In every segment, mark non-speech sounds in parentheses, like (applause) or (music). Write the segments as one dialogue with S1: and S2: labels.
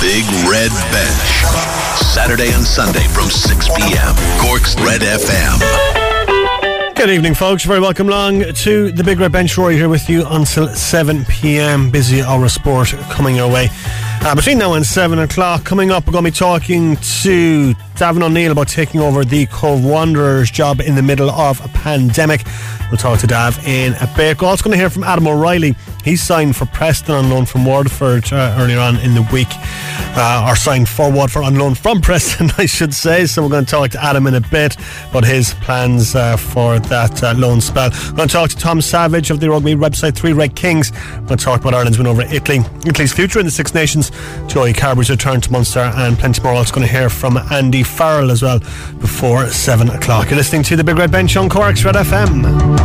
S1: Big Red Bench. Saturday and Sunday from 6 p.m. Cork's Red FM.
S2: Good evening, folks. Very welcome along to the Big Red Bench. Rory here with you until 7 p.m. Busy hour of sport coming your way. Uh, between now and 7 o'clock, coming up, we're going to be talking to Davin O'Neill about taking over the Cobh Wanderers job in the middle of a pandemic. We'll talk to Dav in a bit. Also going to hear from Adam O'Reilly. He's signed for Preston on loan from Waterford uh, earlier on in the week, uh, or signed for Waterford on loan from (laughs) Preston, I should say. So we're going to talk to Adam in a bit about his plans uh, for that uh, loan spell. We're going to talk to Tom Savage of the rugby website Three Red Kings. We're going to talk about Ireland's win over Italy, Italy's future in the Six Nations, Joey Carbery's return to Munster, and plenty more. Also going to hear from Andy Farrell as well before 7 o'clock. You're listening to the Big Red Bench on Cork's Red FM.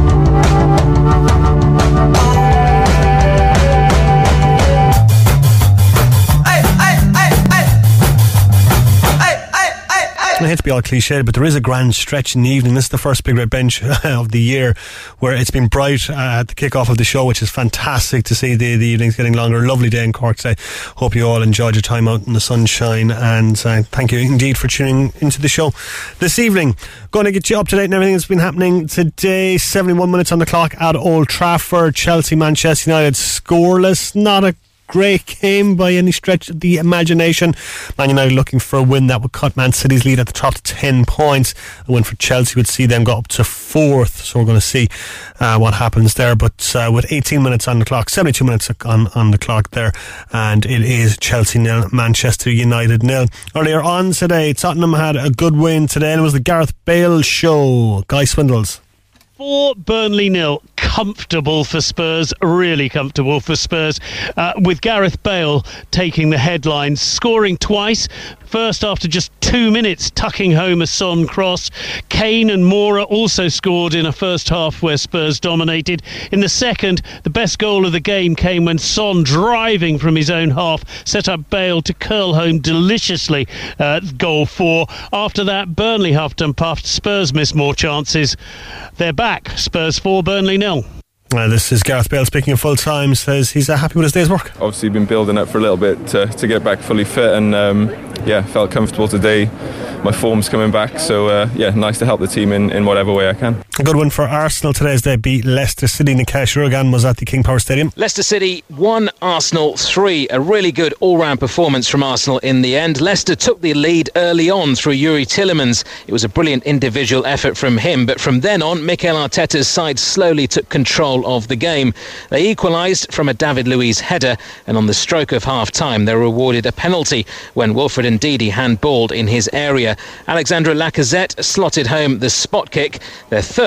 S2: I hate to be all cliched, but there is a grand stretch in the evening. This is the first Big Red Bench (laughs) of the year where it's been bright uh, at the kick-off of the show, which is fantastic to see the, the evenings getting longer. Lovely day in Cork today. Hope you all enjoyed your time out in the sunshine and uh, thank you indeed for tuning into the show this evening. Going to get you up to date on everything that's been happening today. 71 minutes on the clock at Old Trafford. Chelsea, Manchester United scoreless. Not a great game by any stretch of the imagination. Man United looking for a win that would cut Man City's lead at the top to 10 points. A win for Chelsea would see them go up to fourth. So we're going to see uh, what happens there. But uh, with 18 minutes on the clock, 72 minutes on, on the clock there, and it is Chelsea nil, Manchester United nil. Earlier on today, Tottenham had a good win today, and it was the Gareth Bale show. Guy Swindles.
S3: Four Burnley nil. Comfortable for Spurs, really comfortable for Spurs, uh, with Gareth Bale taking the headlines, scoring twice. First, after just two minutes, tucking home a Son cross. Kane and Moura also scored in a first half where Spurs dominated. In the second, the best goal of the game came when Son, driving from his own half, set up Bale to curl home deliciously. Uh, goal four. After that, Burnley huffed and puffed. Spurs missed more chances. They're back. Spurs 4, Burnley nil.
S2: Uh, this is Gareth Bale speaking full time. Says he's uh, happy with his day's work.
S4: Obviously, been building up for a little bit to, to get back fully fit, and um, yeah, felt comfortable today. My form's coming back, so uh, yeah, nice to help the team in, in whatever way I can.
S2: A good one for Arsenal today as they beat Leicester City. Nikesh Jurgen was at the King Power Stadium.
S5: Leicester City 1, Arsenal 3. A really good all round performance from Arsenal in the end. Leicester took the lead early on through Youri Tielemans. It was a brilliant individual effort from him, but from then on, Mikel Arteta's side slowly took control of the game. They equalised from a David Luiz header, and on the stroke of half time, they were awarded a penalty when Wilfred Ndidi handballed in his area. Alexandre Lacazette slotted home the spot kick. Their third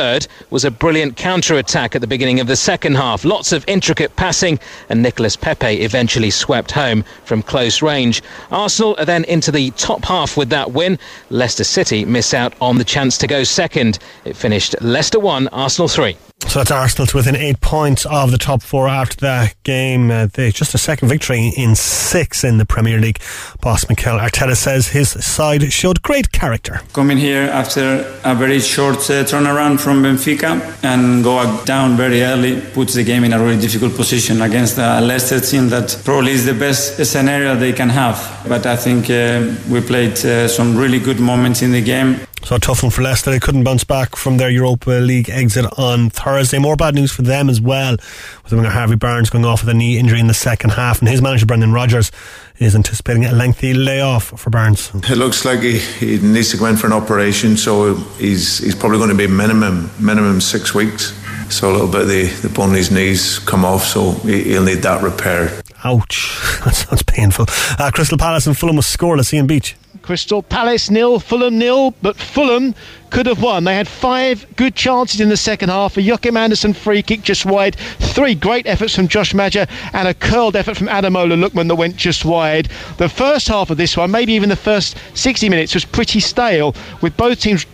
S5: was a brilliant counter attack at the beginning of the second half. Lots of intricate passing, and Nicolas Pepe eventually swept home from close range. Arsenal are then into the top half with that win. Leicester City miss out on the chance to go second. It finished Leicester 1, Arsenal 3.
S2: So that's Arsenal to within eight points of the top four after that game. Uh, they just a second victory in six in the Premier League. Boss Mikel Arteta says his side showed great character.
S6: Coming here after a very short uh, turnaround from Benfica and go down very early puts the game in a really difficult position against a Leicester team that probably is the best scenario they can have. But I think uh, we played uh, some really good moments in the game.
S2: So a tough one for Leicester. They couldn't bounce back from their Europa League exit on Thursday. More bad news for them as well, with winger Harvey Barnes going off with a knee injury in the second half, and his manager Brendan Rodgers is anticipating a lengthy layoff for Barnes.
S7: It looks like he, he needs to go in for an operation, so he's he's probably going to be minimum minimum six weeks. So a little bit of the, the bone in his knees come off, so he, will need that repaired.
S2: Ouch, (laughs) that sounds painful. Uh, Crystal Palace and Fulham was scoreless. Ian Beach.
S3: Crystal Palace nil, Fulham nil, but Fulham could have won. They had five good chances in the second half. A Joachim Andersen free kick just wide, three great efforts from Josh Maja, and a curled effort from Ademola Lookman that went just wide. The first half of this one, maybe even the first 60 minutes, was pretty stale, with both teams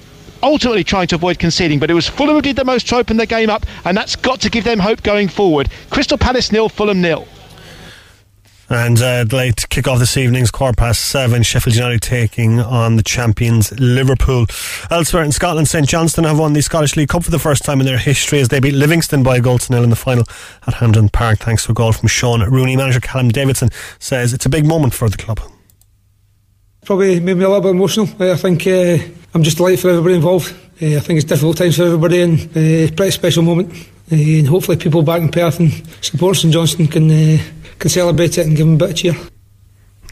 S3: ultimately trying to avoid conceding, but it was Fulham who did the most to open the game up, and that's got to give them hope going forward. Crystal Palace nil, Fulham nil.
S2: And uh, late kick off this evening's quarter past seven. Sheffield United taking on the champions Liverpool. Elsewhere in Scotland, St Johnstone have won the Scottish League Cup for the first time in their history as they beat Livingston by a goal to nil in the final at Hampden Park, thanks to a goal from Shaun Rooney. Manager Callum Davidson says it's a big moment for the club.
S8: Probably made me a little bit emotional. I think uh, I'm just delighted for everybody involved. Uh, I think it's difficult times for everybody and uh, a pretty special moment. Uh, and hopefully people back in Perth and support St Johnstone can, uh, can celebrate it and give them a bit of cheer.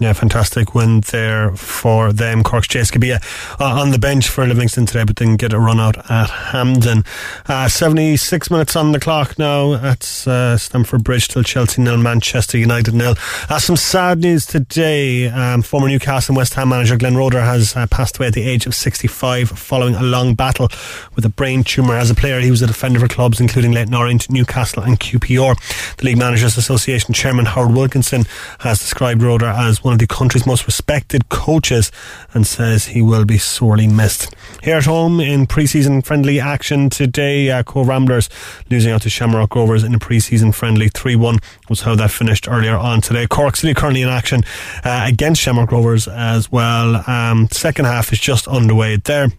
S2: Yeah, fantastic win there for them. Cork's Chase could be uh, on the bench for Livingston today, but didn't get a run out at Hampden. Uh, 76 minutes on the clock now at uh, Stamford Bridge till Chelsea nil, Manchester United nil. Uh, some sad news today. Um, former Newcastle and West Ham manager Glenn Roeder has uh, passed away at the age of 65 following a long battle with a brain tumour. As a player, he was a defender for clubs including Leyton Orient, Newcastle, and QPR. The League Managers Association chairman Howard Wilkinson has described Roeder as one one of the country's most respected coaches and says he will be sorely missed. Here at home in pre-season friendly action today, uh, Cobh Ramblers losing out to Shamrock Rovers in a pre-season friendly 3-1 was how that finished earlier on today. Cork City currently in action uh, against Shamrock Rovers as well. Um, second half is just underway there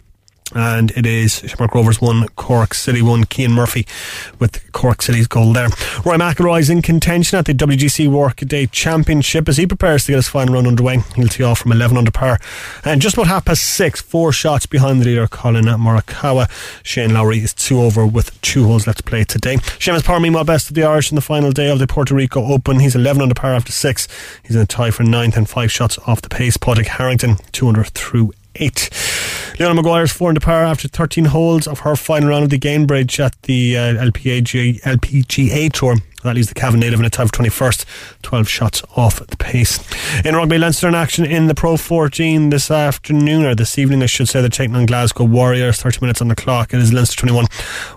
S2: and it is Shamrock Rovers 1, Cork City 1, Cian Murphy with Cork City's goal there. Rory McIlroy is in contention at the WGC Workday Championship as he prepares to get his final run underway. He'll tee off from 11 under par and just about half past six, four shots behind the leader Collin Morikawa. Shane Lowry is two over with two holes left to play today. Seamus Power meanwhile best of the Irish in the final day of the Puerto Rico Open. He's 11 under par after six. He's in a tie for ninth and five shots off the pace. Padraig Harrington, two under through eight. Leona Maguire's four under par after 13 holes of her final round of the Gainbridge at the uh, LPGA, LPGA Tour. That leaves the Cavan native in a tie for 21st, 12 shots off the pace. In rugby, Leinster in action in the Pro 14 this afternoon, or this evening, I should say. They're taking on Glasgow Warriors, 30 minutes on the clock. It is Leinster 21,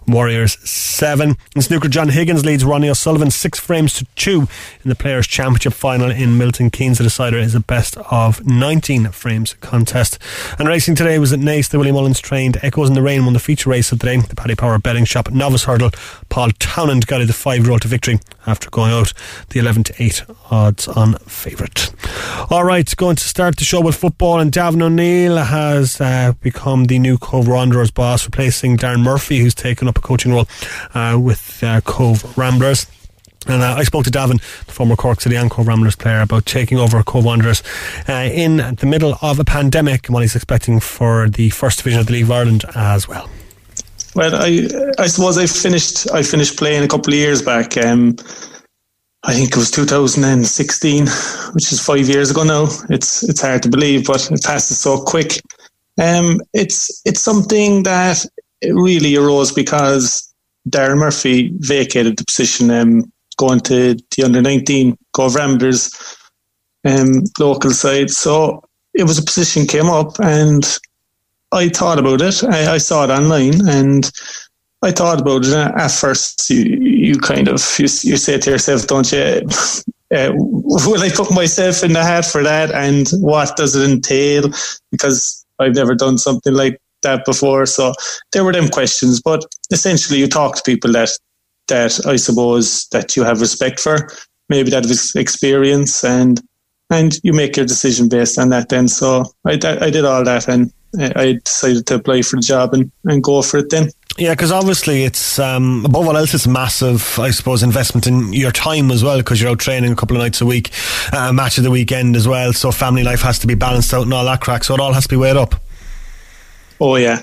S2: Warriors 7. In snooker, John Higgins leads Ronnie O'Sullivan six frames to two in the Players' Championship final in Milton Keynes. The decider is a best of 19 frames contest. And racing today was at Naas. The William Mullins trained Echoes in the Rain won the feature race of the day. The Paddy Power betting shop novice hurdle. Paul Townend guided the five year old to victory after going out the 11 to 8 odds on favourite. All right, going to start the show with football, and Davin O'Neill has uh, become the new Cobh Wanderers boss, replacing Darren Murphy, who's taken up a coaching role uh, with uh, Cobh Ramblers. And uh, I spoke to Davin, the former Cork City and Cobh Ramblers player, about taking over Cobh Wanderers uh, in the middle of a pandemic and what he's expecting for the first division of the League of Ireland as well.
S9: Well, I I suppose I finished I finished playing a couple of years back. Um, I think it was 2016, which is five years ago now. It's it's hard to believe, but it passes so quick. Um, it's it's something that really arose because Darren Murphy vacated the position, um, going to the under 19 Cobh Ramblers um, local side. So it was a position came up, and I thought about it. I, I, saw it online and I thought about it. At first, you, you kind of you, you say to yourself, don't you? Uh, will I put myself in the hat for that? And what does it entail? Because I've never done something like that before. So there were them questions. But essentially, you talk to people that that I suppose that you have respect for, maybe that have experience, and and you make your decision based on that. Then, so I, I did all that, and I decided to apply for the job and, and go for it then.
S2: Yeah, because obviously it's um, above all else, it's a massive, I suppose, investment in your time as well. Because you're out training a couple of nights a week, uh, match of the weekend as well. So family life has to be balanced out and all that crack. So it all has to be weighed up.
S9: Oh yeah,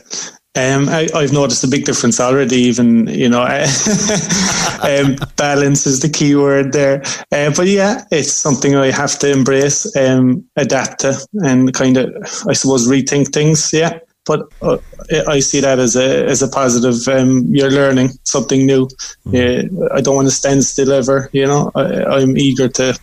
S9: um, I, have noticed a big difference already. Even you know, (laughs) um, balance is the key word there. Uh, but yeah, it's something I have to embrace, um, adapt to, and kind of, I suppose, rethink things. Yeah, but uh, I see that as a as a positive. Um, you're learning something new. Mm. I don't want to stand still ever. You know, I, I'm eager to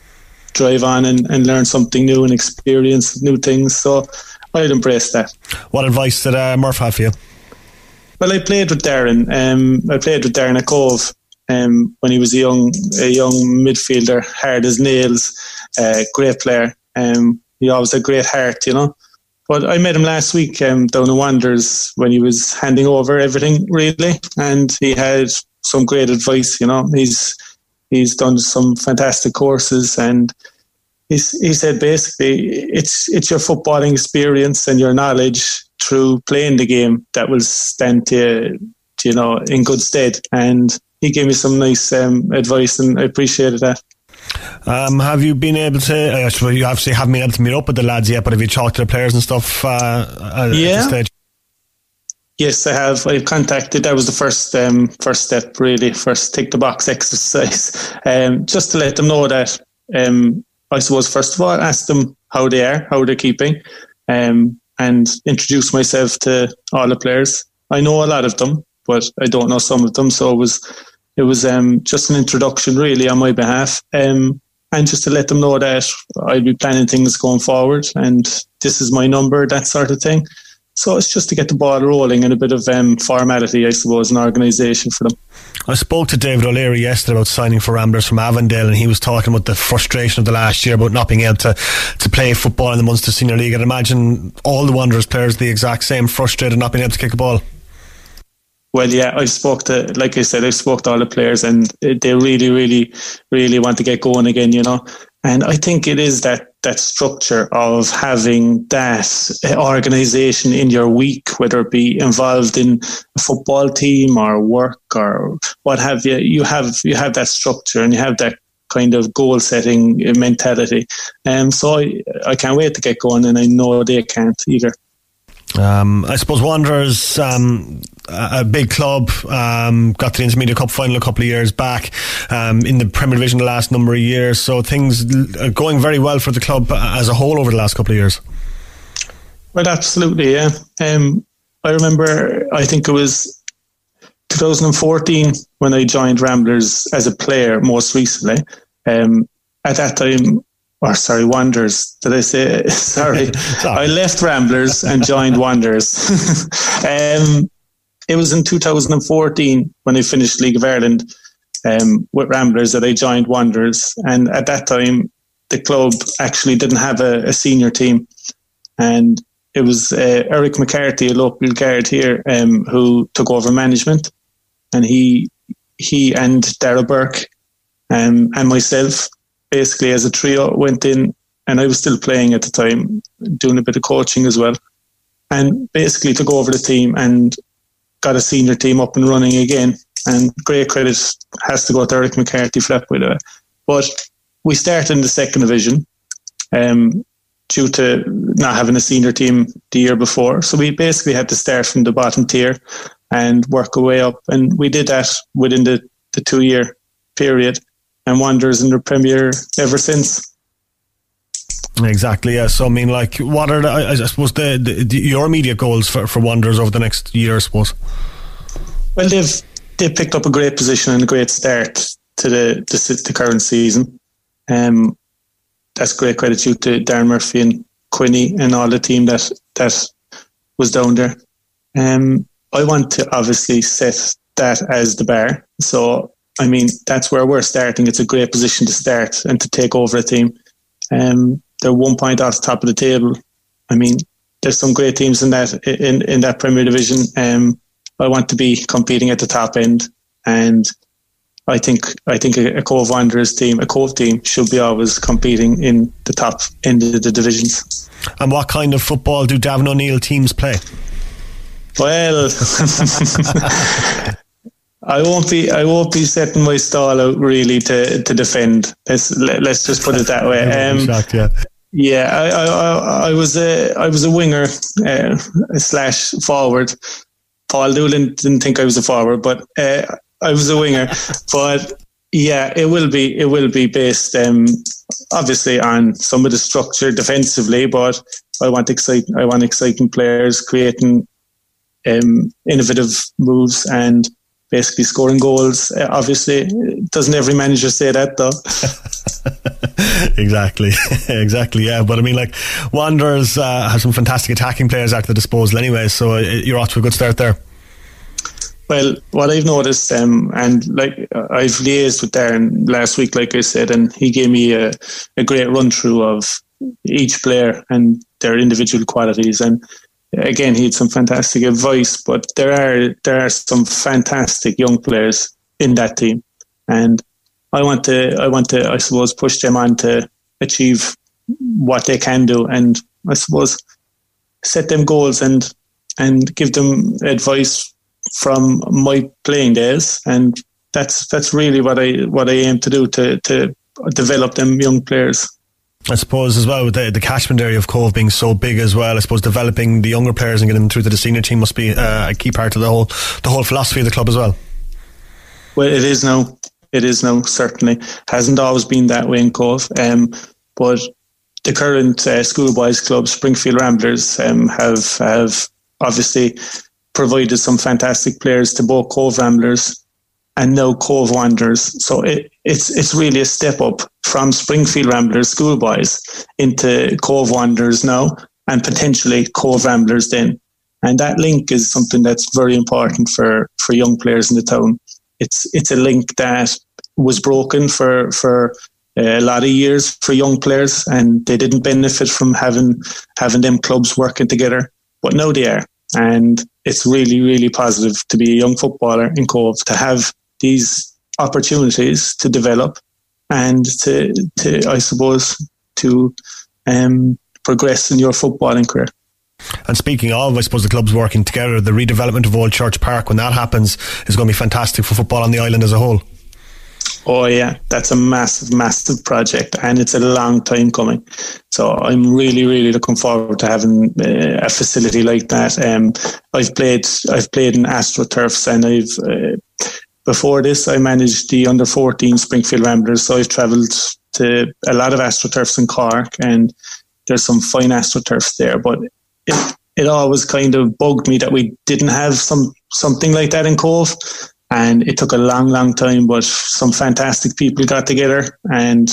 S9: drive on and, and learn something new and experience new things. So I'd embrace that.
S2: What advice did uh, Murph have for you?
S9: Well, I played with Darren. Um, I played with Darren at Cobh um, when he was a young, a young midfielder, hard as nails, uh, great player. Um, he always had great heart, you know. But I met him last week um, down in Wanderers when he was handing over everything, really, and he had some great advice. You know, he's he's done some fantastic courses, and he's, he said basically it's it's your footballing experience and your knowledge through playing the game that will stand to, you know, in good stead. And he gave me some nice um, advice, and I appreciated that.
S2: Um, have you been able to? Uh, you obviously haven't been able to meet up with the lads yet, but have you talked to the players and stuff? Uh,
S9: yeah. Yes, I have. I've contacted. That was the first um, first step, really. First, tick the box (laughs) exercise, um, just to let them know that. Um, I suppose first of all, ask them how they are, how they're keeping, um, and introduce myself to all the players. I know a lot of them, but I don't know some of them. So it was it was um, just an introduction, really, on my behalf, um, and just to let them know that I'll be planning things going forward, and this is my number, that sort of thing. So it's just to get the ball rolling and a bit of um, formality, I suppose, an organisation for them.
S2: I spoke to David O'Leary yesterday about signing for Ramblers from Avondale, and he was talking about the frustration of the last year about not being able to, to play football in the Munster Senior League. I'd imagine all the Wanderers players the exact same, frustrated not being able to kick a ball.
S9: Well, yeah, I spoke to, like I said, I spoke to all the players, and they really, really, really want to get going again. You know, and I think it is that that structure of having that organization in your week, whether it be involved in a football team or work or what have you, you have you have that structure and you have that kind of goal setting mentality. And um, so I, I can't wait to get going, and I know they can't either.
S2: Um, I suppose Wanderers, um, a big club, um, got to the Intermediate Cup final a couple of years back um, in the Premier Division the last number of years. So things are going very well for the club as a whole over the last couple of years.
S9: Well, absolutely, yeah. Um, I remember, I think it was 2014 when I joined Ramblers as a player, most recently. Um, at that time, or sorry, Wanderers. Did I say (laughs) sorry? sorry. I left Ramblers and joined Wanderers. (laughs) um, it was in 2014 when I finished League of Ireland um, with Ramblers that I joined Wanderers, and at that time the club actually didn't have a, a senior team, and it was uh, Eric McCarthy, a local guard here, um, who took over management, and he he and Darrell Burke um, and myself basically as a trio went in, and I was still playing at the time, doing a bit of coaching as well, and basically took over the team and got a senior team up and running again. And great credit has to go to Eric McCarthy for by the way. But we started in the second division um, due to not having a senior team the year before. So we basically had to start from the bottom tier and work our way up. And we did that within the, the two year period and Wanderers in the Premier ever since.
S2: Exactly. Yeah. So I mean, like, what are the, I, suppose the, the, the, your immediate goals for for Wanderers over the next year? I suppose.
S9: Well, they've they picked up a great position and a great start to the the, the current season. Um, that's great credit due to Darren Murphy and Quinny and all the team that that was down there. Um, I want to obviously set that as the bar. So I mean, that's where we're starting. It's a great position to start and to take over a team. Um, they're one point off the top of the table. I mean, there's some great teams in that in, in that Premier Division. Um, I want to be competing at the top end, and I think I think a, a Cobh Wanderers team, a Cobh team, should be always competing in the top end of the divisions.
S2: And what kind of football do Davin O'Neill teams play?
S9: Well, (laughs) (laughs) I won't be. I won't be setting my stall out really to to defend. Let's let's just put it that way. Um, shocked, yeah. Yeah, I, I, I was a I was a winger uh, slash forward. Paul Doolan didn't think I was a forward, but uh, I was a winger. (laughs) but yeah, it will be it will be based um, obviously on some of the structure defensively, but I want exciting I want exciting players creating um, innovative moves and basically scoring goals. Uh, obviously, doesn't every manager say that though? (laughs)
S2: exactly, (laughs) exactly. Yeah, but I mean, like Wanderers uh, have some fantastic attacking players at the disposal anyway, so uh, you're off to a good start there.
S9: Well, what I've noticed, um, and like I've liaised with Darren last week, like I said, and he gave me a, a great run through of each player and their individual qualities. And again, he had some fantastic advice, but there are there are some fantastic young players in that team, and I want to I want to I suppose push them on to achieve what they can do, and I suppose set them goals and and give them advice from my playing days, and that's that's really what I what I aim to do to to develop them young players.
S2: I suppose as well with the, the catchment area of Cobh being so big as well. I suppose developing the younger players and getting them through to the senior team must be uh, a key part of the whole the whole philosophy of the club as well.
S9: Well, it is now. It is now. Certainly hasn't always been that way in Cobh, um, but the current uh, schoolboys club, Springfield Ramblers, um, have have obviously provided some fantastic players to both Cobh Ramblers and now Cobh Wanderers. So it, it's it's really a step up from Springfield Ramblers schoolboys into Cobh Wanderers now, and potentially Cobh Ramblers then. And that link is something that's very important for, for young players in the town. It's it's a link that was broken for for uh, a lot of years for young players, and they didn't benefit from having having them clubs working together. But now they are, and it's really really positive to be a young footballer in Cobh to have these opportunities to develop and to, to I suppose, to um, progress in your footballing career.
S2: And speaking of, I suppose the clubs working together, the redevelopment of Old Church Park, when that happens, is going to be fantastic for football on the island as a whole.
S9: Oh yeah, that's a massive, massive project, and it's a long time coming. So I'm really, really looking forward to having uh, a facility like that. Um, I've played, I've played in AstroTurfs, and I've uh, before this, I managed the under 14 Springfield Ramblers. So I've travelled to a lot of AstroTurfs in Cork, and there's some fine AstroTurfs there. But it, it always kind of bugged me that we didn't have some something like that in Cobh. And it took a long, long time, but some fantastic people got together and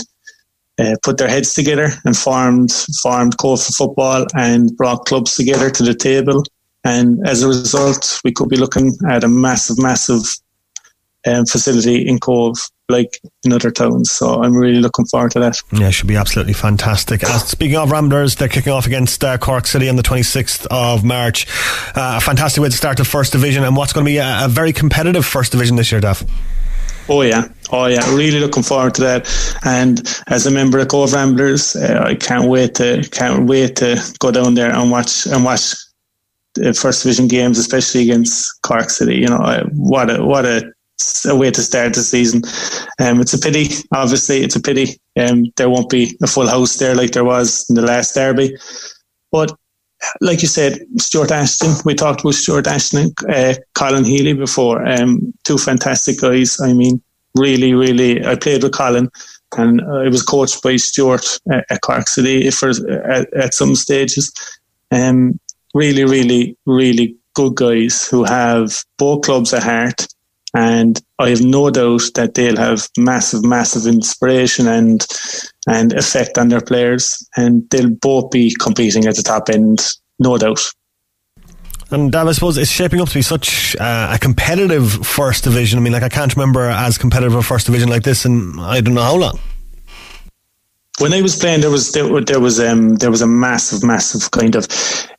S9: uh, put their heads together and formed formed Cobh for football and brought clubs together to the table. And as a result, we could be looking at a massive, massive um, facility in Cobh like in other towns. So I'm really looking forward to that.
S2: Yeah, it should be absolutely fantastic. Uh, speaking of Ramblers, they're kicking off against uh, Cork City on the 26th of March. Uh, a fantastic way to start the first division and what's going to be a, a very competitive first division this year, Dav.
S9: Oh yeah, oh yeah, really looking forward to that. And as a member of Cobh Ramblers, uh, I can't wait to can't wait to go down there and watch and watch the first division games, especially against Cork City. You know, what a what a a way to start the season. Um, it's a pity, obviously, it's a pity. Um, there won't be a full house there like there was in the last derby. But like you said, Stuart Ashton, we talked about Stuart Ashton and uh, Colin Healy before. Um, two fantastic guys. I mean, really, really, I played with Colin and I was coached by Stuart at, at Cork City for, at, at some stages. Um, really, really, really good guys who have both clubs at heart and I have no doubt that they'll have massive, massive inspiration and and effect on their players, and they'll both be competing at the top end, no doubt.
S2: And I suppose it's shaping up to be such uh, a competitive first division. I mean, like I can't remember as competitive a first division like this and I don't know how long.
S9: When I was playing, there was there, there was um, there was a massive, massive kind of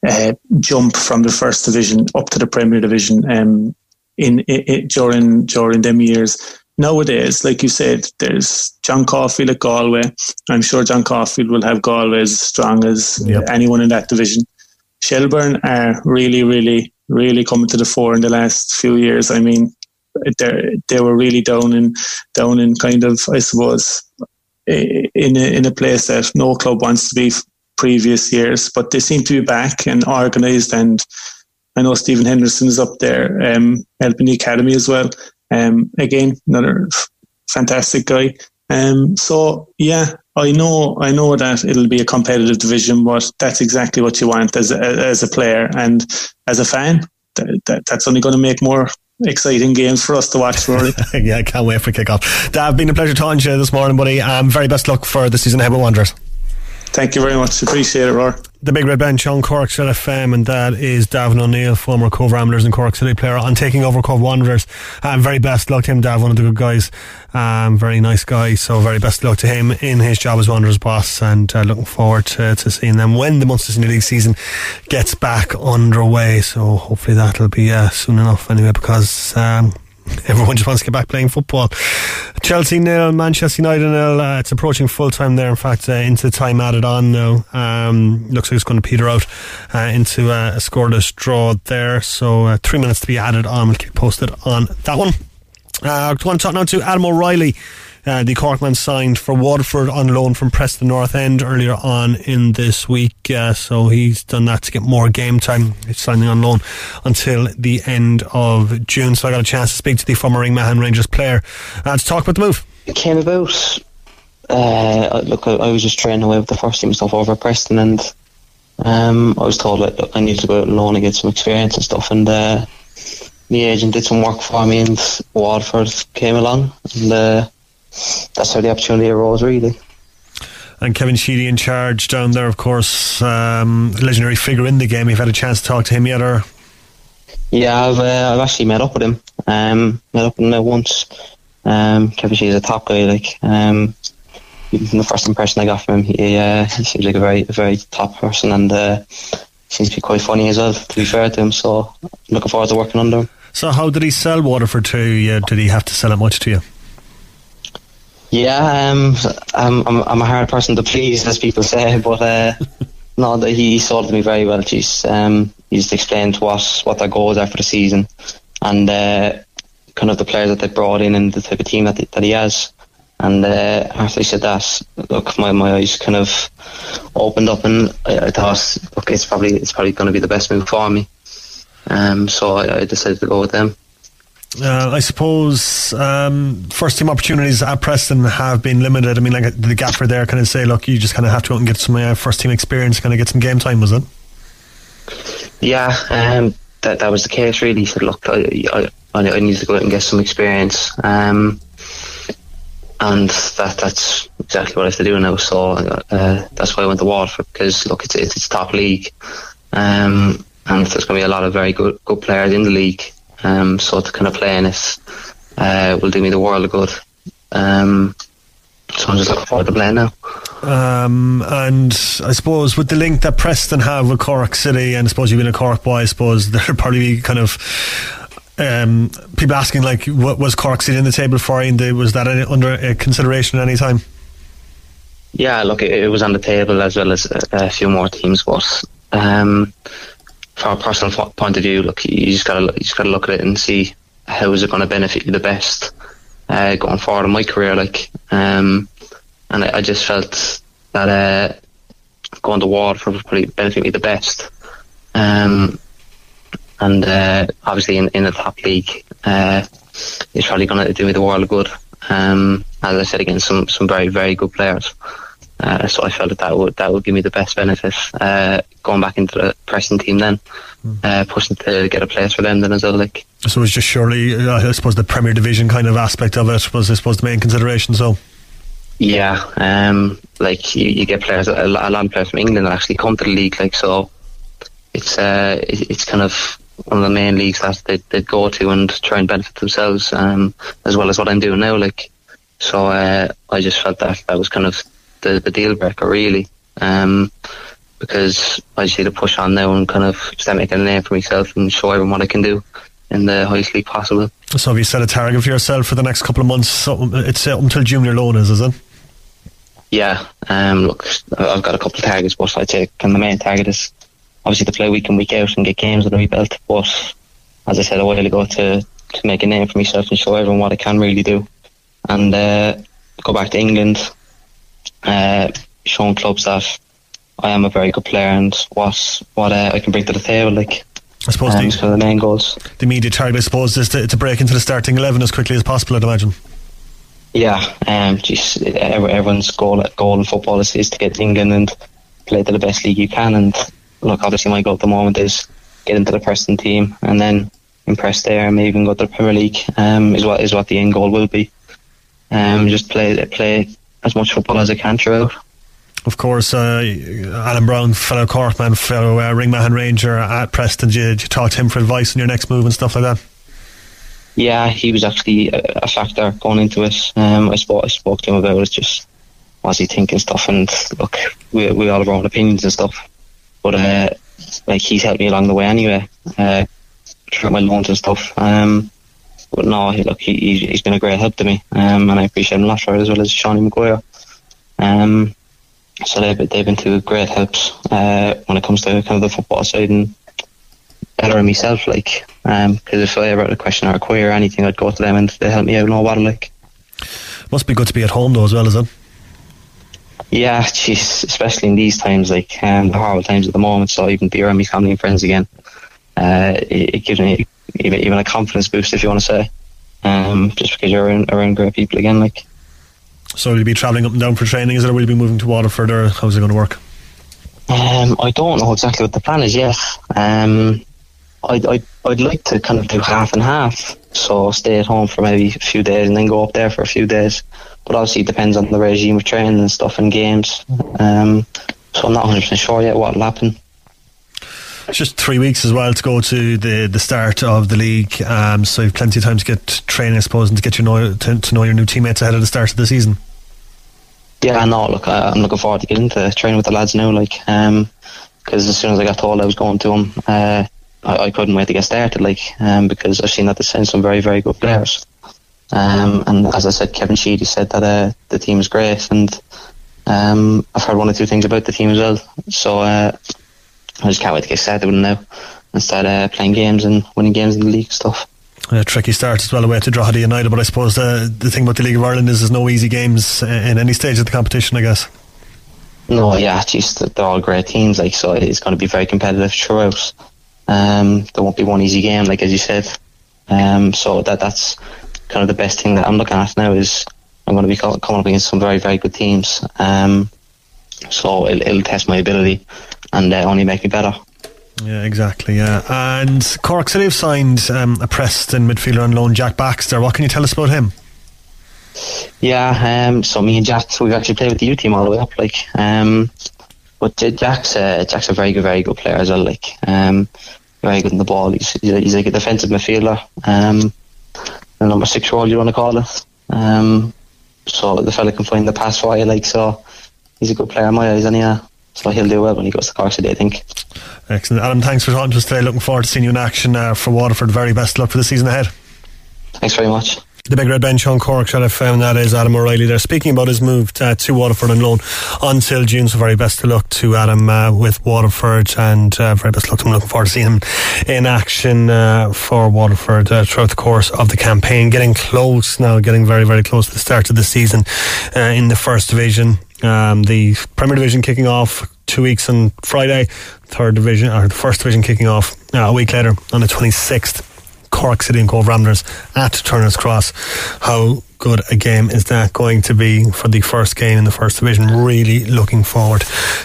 S9: uh, jump from the first division up to the Premier Division. Um, in, in during during them years. Nowadays, like you said, there's John Caulfield at Galway. I'm sure John Caulfield will have Galway as strong as yep. anyone in that division. Shelbourne are really, really, really coming to the fore in the last few years. I mean, they they were really down in down in kind of I suppose in a, in a place that no club wants to be previous years, but they seem to be back and organised and I know Stephen Henderson is up there um, helping the academy as well. Um, again, another fantastic guy. Um, so yeah, I know I know that it'll be a competitive division, but that's exactly what you want as a, as a player and as a fan. That, that, that's only going to make more exciting games for us to watch, Rory. (laughs)
S2: yeah, I can't wait for kickoff. Dav, been a pleasure talking to you this morning, buddy. Um, very best luck for the season ahead with Wanderers.
S9: Thank you very much. Appreciate it, Rory
S2: the Big Red Bench on Cork City FM, and that is Davin O'Neill, former Cobh Ramblers and Cork City player, on taking over Cobh Wanderers. Um, very best luck to him, Dav, one of the good guys. Um, very nice guy, so very best luck to him in his job as Wanderers boss, and uh, looking forward to, to, seeing them when the Munster Senior League season gets back underway. So hopefully that'll be uh, soon enough, anyway, because. Um, everyone just wants to get back playing football. Chelsea nil, Manchester United nil. Uh, it's approaching full time there. In fact, uh, into the time added on now. Um, looks like it's going to peter out uh, into a scoreless draw there. So uh, three minutes to be added on. We'll keep posted on that one. Uh, I want to talk now to Adam O'Reilly Uh, the Corkman signed for Waterford on loan from Preston North End earlier on in this week, uh, so he's done that to get more game time. He's signing on loan until the end of June. So I got a chance to speak to the former Ringmahon Rangers player uh, to talk about the move.
S10: It came about. Uh, look, I, I was just training away with the first team stuff over at Preston, and um, I was told that I needed to go out and loan and get some experience and stuff. And uh, the agent did some work for me, and Waterford came along, and that's how the opportunity arose, really.
S2: And Kevin Sheedy in charge down there, of course, um, legendary figure in the game. You've had a chance to talk to him yet, or?
S10: Yeah, I've uh, I've actually met up with him. Um, met up with him once. Um, Kevin Sheedy's a top guy. Like, um, the first impression I got from him, he, uh, he seems like a very, a very top person, and uh, seems to be quite funny as well. To be fair to him, so looking forward to working under him.
S2: So, how did he sell Waterford to you? Did he have to sell it much to you?
S10: Yeah, um, I'm, I'm, I'm a hard person to please, as people say, but uh, (laughs) no, he sold me very well. He's um, he's explained what what their goals are for the season, and uh, kind of the players that they brought in and the type of team that that he has. And uh, after he said that, look, my, my eyes kind of opened up, and I, I thought, look, it's probably it's probably going to be the best move for me. Um, so I, I decided to go with them.
S2: Uh, I suppose um, first team opportunities at Preston have been limited. I mean, like the gaffer there kind of say, look, you just kind of have to go and get some uh, first team experience, kind of get some game time, was it?
S10: Yeah, um, that that was the case. Really, he said, look, I, I, I need to go out and get some experience, um, and that that's exactly what I have to do now. So uh, that's why I went to Waterford because look, it's it's, it's top league, um, and there's going to be a lot of very good good players in the league. Um, so to kind of play in it uh, will do me the world of good. Um, so I'm just looking forward to playing now.
S2: Um, and I suppose with the link that Preston have with Cork City, and I suppose you've been a Cork boy, I suppose (laughs) there'll probably be kind of um, people asking like, what was Cork City in the table for you? And was that under consideration at any time?
S10: Yeah, look, it, it was on the table as well as a, a few more teams, but um, from a personal point of view, look, you just gotta you just gotta look at it and see how is it going to benefit you the best uh, going forward in my career. Like, um, and I, I, just felt that uh, going to Waterford would probably benefit me the best. Um, and uh, obviously in, in the top league, uh, it's probably going to do me the world of good. Um, as I said again, some some very very good players. Uh, so I felt that that would that would give me the best benefit uh, going back into the Preston team then, mm. uh, pushing to get a place for them then as well. Like
S2: so, it was just surely uh, I suppose the Premier Division kind of aspect of it was I suppose the main consideration. So
S10: yeah, um, like you, you get players a lot, a lot of players from England that actually come to the league. Like so, it's uh, it's kind of one of the main leagues that they they go to and try and benefit themselves, um, as well as what I'm doing now. Like so, uh, I just felt that that was kind of the, the deal breaker really. Um, because I just need to push on now and kind of start making a name for myself and show everyone what I can do in the highest league possible.
S2: So have you set a target for yourself for the next couple of months? So it's up until junior loan is, is it?
S10: Yeah, um, look, I've got a couple of targets, but I'd say kind the main target is obviously to play week in, week out and get games under my belt. But as I said a while ago, to, to make a name for myself and show everyone what I can really do. And uh, go back to England, uh, showing clubs that I am a very good player and what what uh, I can bring to the table. Like
S2: I suppose
S10: um, the, the main goals.
S2: The immediate target, I suppose, is to, to break into the starting eleven as quickly as possible. I'd imagine.
S10: Yeah, um, just everyone's goal goal in football is, is to get to England and play to the best league you can. And look, obviously, my goal at the moment is get into the Preston team and then impress there, and maybe even go to the Premier League. Um, is what is what the end goal will be. Um, just play play as much football as I can throughout.
S2: Of course, uh, Alan Browne, fellow Corkman, fellow uh, Ranger at Preston. Did you, did you talk to him for advice on your next move and stuff like that?
S10: Yeah, he was actually a, a factor going into it. Um, I spoke, I spoke to him about it. Just was he thinking stuff, and look, we we all have our own opinions and stuff. But uh, like he's helped me along the way anyway, uh, through my loans and stuff. Um, but no, look, he, he's been a great help to me, um, and I appreciate him a lot for it as well as Seani Maguire. Um, so they've, they've been two great helps uh, when it comes to kind of the football side and bettering myself. Like, because um, if I ever had a question or a query or anything, I'd go to them and they help me out. and No bother, like.
S2: Must be good to be at home though, as well, is it?
S10: Yeah, geez, especially in these times, like um, the horrible times at the moment. So even be around my family and friends again, uh, it, it, gives me even, even a confidence boost, if you want to say, um, just because you're around, around great people again. Like,
S2: so will you be travelling up and down for training? Is it, or will you be moving to Waterford, or how's it going to work?
S10: Um, I don't know exactly what the plan is yet. Um, I'd, I'd, I'd like to kind of do half and half. So stay at home for maybe a few days and then go up there for a few days. But obviously it depends on the regime of training and stuff and games. Um, so I'm not 100% sure yet what'll happen.
S2: Just three weeks as well to go to the, the start of the league. Um, so you've plenty of time to get training, I suppose, and to get your know, to, to know your new teammates ahead of the start of the season.
S10: Yeah, no, look, I, am looking forward to getting to training with the lads now, like, um, because as soon as I got told I was going to them, uh, I, I, couldn't wait to get started, like, um, because I've seen that they send some very, very good players. Um, and as I said, Kevin Sheedy said that uh, the team is great, and um, I've heard one or two things about the team as well. So uh, I just can't wait to get started with them now and start uh, playing games and winning games in the league stuff.
S2: A tricky start as well away to Drogheda United, but I suppose the, the thing about the League of Ireland is there's no easy games in any stage of the competition, I guess.
S10: No, yeah, geez, they're all great teams, like so it's going to be very competitive throughout. Um, there won't be one easy game, like as you said. Um, so that that's kind of the best thing that I'm looking at now is I'm going to be coming up against some very very good teams. Um, so it'll, it'll, test my ability and uh, only make me better.
S2: Yeah, exactly. Yeah, and Cork City have signed um, a Preston midfielder on loan, Jack Baxter. What can you tell us about him?
S10: Yeah, um, so me and Jack, we've actually played with the U team all the way up. Like, um, but Jack's uh, Jack's a very good, very good player as well. Like, um, very good in the ball. He's he's, a, he's like a defensive midfielder. Um, the number six role you want to call it. Um, so the fella can find the pass for you. Like, so he's a good player in my eyes, and yeah, so he'll do well when he goes to Cork City, I think.
S2: Excellent. Adam, thanks for talking to us today. Looking forward to seeing you in action uh, for Waterford. Very best luck for the season ahead.
S10: Thanks very much.
S2: The big red bench on Cork should Shell FM, that is Adam O'Reilly there. Speaking about his move to, uh, to Waterford on loan until June, so very best of luck to Adam uh, with Waterford and uh, very best luck to him. Looking forward to seeing him in action uh, for Waterford uh, throughout the course of the campaign. Getting close now, getting very, very close to the start of the season uh, in the First Division. Um, the Premier Division kicking off two weeks on Friday, third division or the first division kicking off uh, a week later on the 26th. Cork City and Cobh Ramblers at Turner's Cross. How good a game is that going to be for the first game in the first division? Really looking forward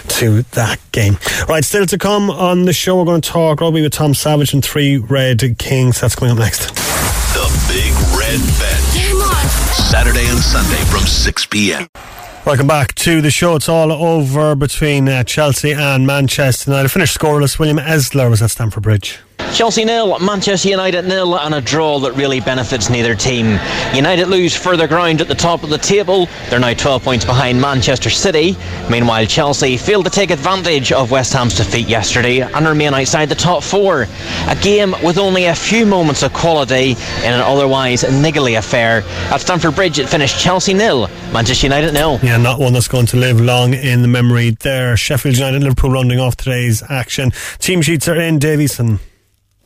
S2: to that game. Right, still to come on the show, we're going to talk rugby with Tom Savage and Three Red Kings. That's coming up next.
S1: The Big Red Bench. Saturday and Sunday from 6 p.m.
S2: Welcome back to the show. It's all over between uh, Chelsea and Manchester. I finished scoreless. William Esler was at Stamford Bridge.
S11: Chelsea nil, Manchester United nil, and a draw that really benefits neither team. United lose further ground at the top of the table. They're now 12 points behind Manchester City. Meanwhile, Chelsea failed to take advantage of West Ham's defeat yesterday and remain outside the top four. A game with only a few moments of quality in an otherwise niggly affair. At Stamford Bridge, it finished Chelsea nil, Manchester United nil.
S2: Yeah, not one that's going to live long in the memory there. Sheffield United, Liverpool rounding off today's action. Team sheets are in. Davison.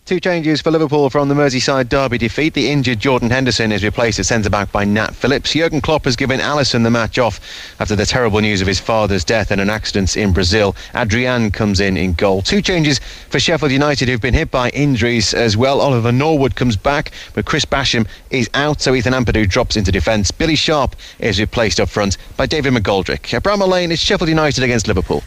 S12: Two changes for Liverpool from the Merseyside derby defeat. The injured Jordan Henderson is replaced at centre back by Nat Phillips. Jurgen Klopp has given Alisson the match off after the terrible news of his father's death in an accident in Brazil. Adrian comes in in goal. Two changes for Sheffield United who've been hit by injuries as well. Oliver Norwood comes back, but Chris Basham is out, so Ethan Ampadu drops into defence. Billy Sharp is replaced up front by David McGoldrick. Bramall Lane is Sheffield United against Liverpool.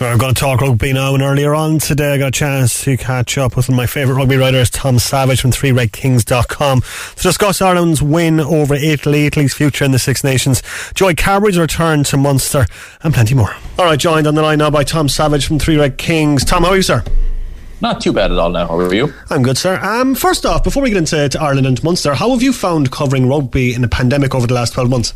S2: We're going to talk rugby now, and earlier on today I got a chance to catch up with one of my favourite rugby writers, Tom Savage from 3redkings.com, to discuss Ireland's win over Italy, Italy's future in the Six Nations, Joey Carbery's return to Munster, and plenty more. All right, joined on the line now by Tom Savage from 3 Red Kings. Tom, how are you, sir?
S13: Not too bad at all now. How are you?
S2: I'm good, sir. Um, first off, before we get into Ireland and Munster, how have you found covering rugby in the pandemic over the last 12 months?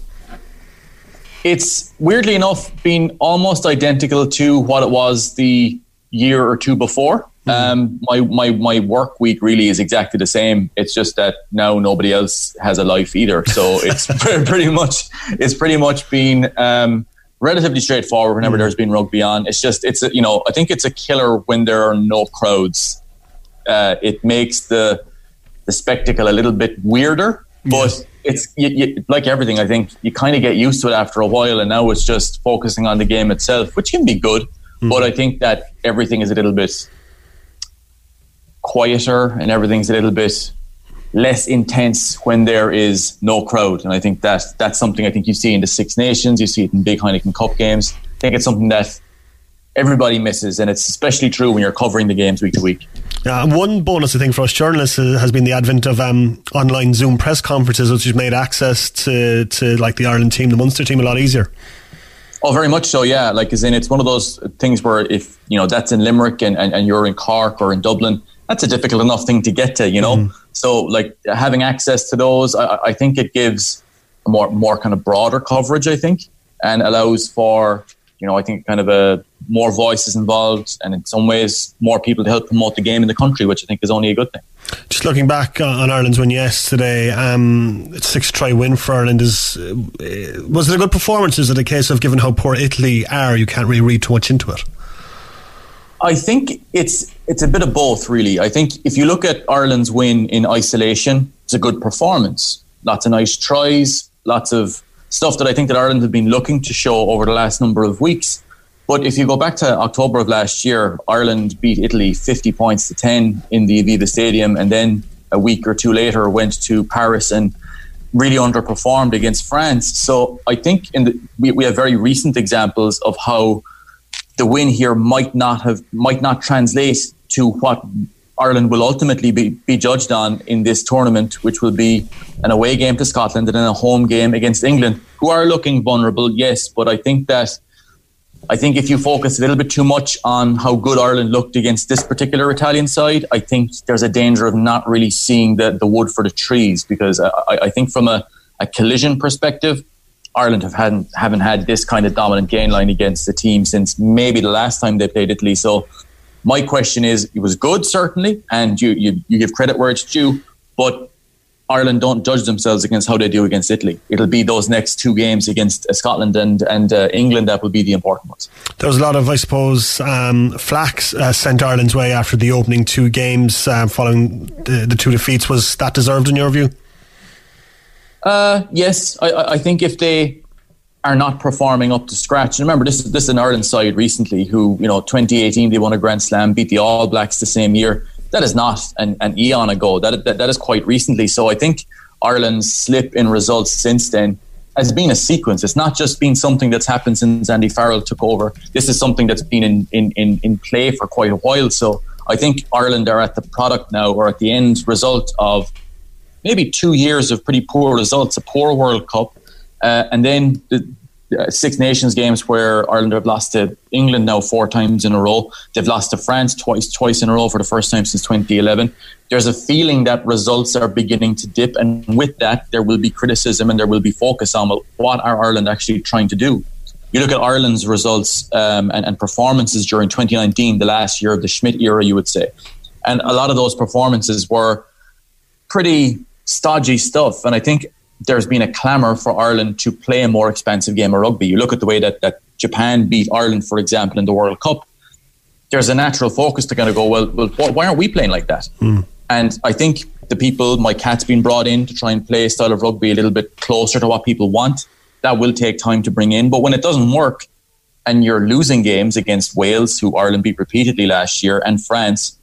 S13: It's weirdly enough been almost identical to what it was the year or two before. Mm-hmm. Um, my, my, my work week really is exactly the same. It's just that now nobody else has a life either. So it's (laughs) (laughs) pretty much, it's pretty much been, um, relatively straightforward whenever mm. there's been rugby on. It's just, it's, a, you know, I think it's a killer when there are no crowds. Uh, it makes the, the spectacle a little bit weirder But it's you, you, like everything. I think you kind of get used to it after a while, and now it's just focusing on the game itself, which can be good.
S2: Hmm.
S13: But I think that everything is a little bit quieter, and everything's a little bit less intense when there is no crowd. And I think that that's something I think you see in the Six Nations, you see it in big Heineken Cup games. I think it's something that everybody misses, and it's especially true when you're covering the games week to week.
S2: Yeah, one bonus I think for us journalists uh, has been the advent of um, online Zoom press conferences, which has made access to, to like the Ireland team, the Munster team, a lot easier.
S13: Oh, very much so. Yeah, like as in, it's one of those things where if you know that's in Limerick and, and, and you're in Cork or in Dublin, that's a difficult enough thing to get to. You know, so like having access to those, I, I think it gives a more more kind of broader coverage. I think and allows for you know I think kind of a more voices involved and in some ways more people to help promote the game in the country, which I think is only a good thing.
S2: Just looking back uh, on Ireland's win yesterday, um, six try win for Ireland is uh, was it a good performance? Is it a case of given how poor Italy are, you can't really read too much into it?
S13: I think it's it's a bit of both, really. I think if you look at Ireland's win in isolation, it's a good performance. Lots of nice tries, lots of stuff that I think that Ireland have been looking to show over the last number of weeks. But if you go back to October of last year, Ireland beat Italy 50 points to 10 in the Aviva Stadium, and then a week or two later went to Paris and really underperformed against France. So I think in the, we, we have very recent examples of how the win here might not have might not translate to what Ireland will ultimately be, be judged on in this tournament, which will be an away game to Scotland and then a home game against England, who are looking vulnerable, yes, but I think that I think if you focus a little bit too much on how good Ireland looked against this particular Italian side, I think there's a danger of not really seeing the, the wood for the trees because uh, I, I think from a, a collision perspective, Ireland have hadn't haven't had this kind of dominant gain line against the team since maybe the last time they played Italy. So my question is, it was good certainly, and you you, you give credit where it's due, but Ireland don't judge themselves against how they do against Italy. It'll be those next two games against uh, Scotland and and uh, England that will be the important ones.
S2: There was a lot of, I suppose, um, flax uh, sent Ireland's way after the opening two games um, following the, the two defeats. Was that deserved in your view?
S13: Uh, yes, I, I think if they are not performing up to scratch, and remember this is this is an Ireland side recently who you know 2018 they won a Grand Slam, beat the All Blacks the same year. That is not an, an eon ago. That, that that is quite recently. So I think Ireland's slip in results since then has been a sequence. It's not just been something that's happened since Andy Farrell took over. This is something that's been in, in, in, in play for quite a while. So I think Ireland are at the product now or at the end result of maybe two years of pretty poor results, a poor World Cup, uh, and then the uh, Six Nations games where Ireland have lost to England now four times in a row. They've lost to France twice, twice in a row for the first time since 2011. There's a feeling that results are beginning to dip, and with that, there will be criticism and there will be focus on well, what are Ireland actually trying to do. You look at Ireland's results um, and, and performances during 2019, the last year of the Schmidt era, you would say, and a lot of those performances were pretty stodgy stuff. And I think there's been a clamour for Ireland to play a more expansive game of rugby. You look at the way that, that Japan beat Ireland, for example, in the World Cup. There's a natural focus to kind of go, well, well why aren't we playing like that?
S2: Mm.
S13: And I think the people, Mike Catt's been brought in to try and play a style of rugby a little bit closer to what people want. That will take time to bring in. But when it doesn't work and you're losing games against Wales, who Ireland beat repeatedly last year, and France,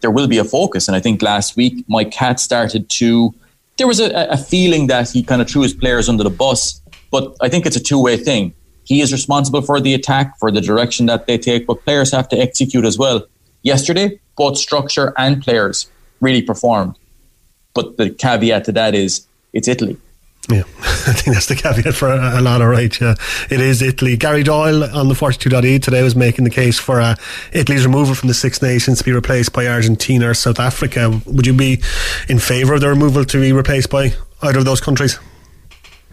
S13: there will be a focus. And I think last week, my cat started to there was a, a feeling that he kind of threw his players under the bus. But I think it's a two way thing. He is responsible for the attack, for the direction that they take, but players have to execute as well. Yesterday, both structure and players really performed. But the caveat to that is it's Italy.
S2: Yeah, (laughs) I think that's the caveat for a, a lot right. Yeah, it is Italy. Gary Doyle on the 42.ie today was making the case for uh, Italy's removal from the Six Nations to be replaced by Argentina or South Africa. Would you be in favour of the removal to be replaced by either of those countries?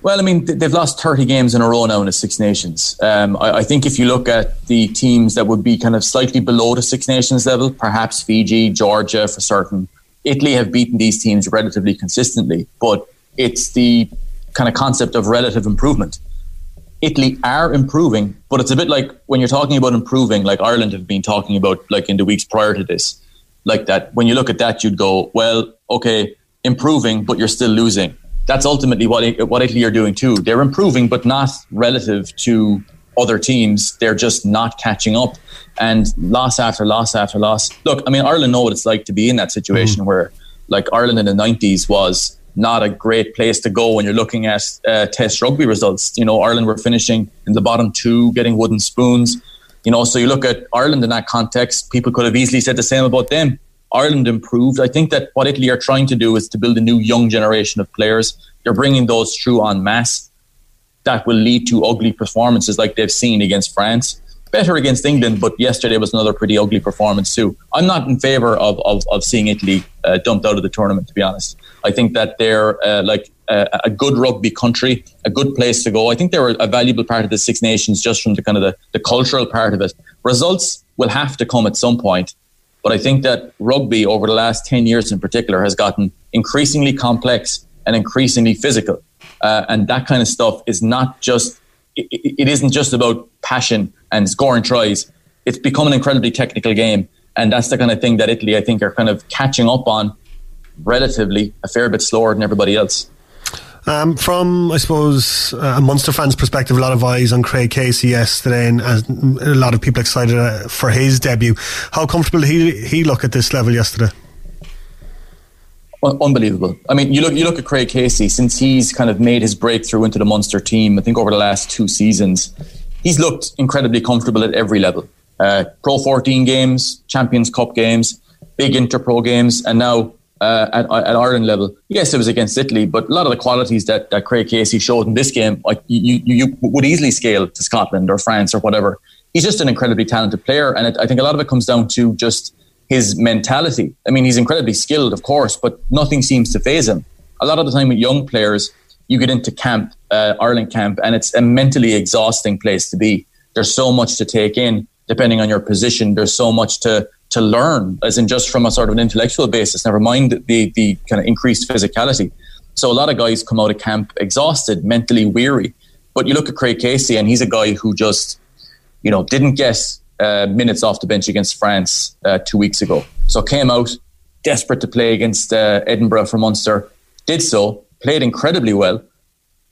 S13: Well, I mean, they've lost 30 games in a row now in the Six Nations. Um, I, I, think if you look at the teams that would be kind of slightly below the Six Nations level, perhaps Fiji, Georgia for certain, Italy have beaten these teams relatively consistently. But it's the kind of concept of relative improvement. Italy are improving, but it's a bit like when you're talking about improving, like Ireland have been talking about, like in the weeks prior to this, like that. When you look at that, you'd go, well, okay, improving, but you're still losing. that's ultimately what what Italy are doing too. They're improving, but not relative to other teams. They're just not catching up, and loss after loss after loss. Look, I mean, Ireland know what it's like to be in that situation mm. where, like Ireland in the '90s was not a great place to go when you're looking at uh, Test rugby results. You know, Ireland were finishing in the bottom two, getting wooden spoons. You know, so you look at Ireland in that context. People could have easily said the same about them. Ireland improved. I think that what Italy are trying to do is to build a new young generation of players. They're bringing those through en masse. That will lead to ugly performances like they've seen against France. Better against England, but yesterday was another pretty ugly performance too. I'm not in favour of, of, of seeing Italy uh, dumped out of the tournament, to be honest. I think that they're uh, like uh, a good rugby country, a good place to go. I think they were a valuable part of the Six Nations just from the kind of the, the cultural part of it. Results will have to come at some point, but I think that rugby over the last 10 years in particular has gotten increasingly complex and increasingly physical. Uh, and that kind of stuff is not just, it, it isn't just about passion and scoring tries. It's become an incredibly technical game. And that's the kind of thing that Italy, I think, are kind of catching up on relatively a fair bit slower than everybody else.
S2: Um, from, I suppose, uh, a Munster fan's perspective, a lot of eyes on Craig Casey yesterday, and, a lot of people excited uh, for his debut. How comfortable did he he look at this level yesterday?
S13: unbelievable. I mean, you look you look at Craig Casey since he's kind of made his breakthrough into the Munster team. I think over the last two seasons, he's looked incredibly comfortable at every level. Uh, Pro 14 games, Champions Cup games, big Interpro games, and now uh, at, at, Ireland level. Yes, it was against Italy, but a lot of the qualities that, that Craig Casey showed in this game, like you, you, you would easily scale to Scotland or France or whatever. He's just an incredibly talented player, and it, I think a lot of it comes down to just his mentality. I mean, he's incredibly skilled, of course, but nothing seems to faze him. A lot of the time with young players, you get into camp, uh, Ireland camp, and it's a mentally exhausting place to be. There's so much to take in, depending on your position. There's so much to to learn, as in just from a sort of an intellectual basis. Never mind the the kind of increased physicality. So a lot of guys come out of camp exhausted, mentally weary. But you look at Craig Casey, and he's a guy who just, you know, didn't get uh, minutes off the bench against France uh, two weeks ago. So came out desperate to play against uh, Edinburgh for Munster, did so, played incredibly well,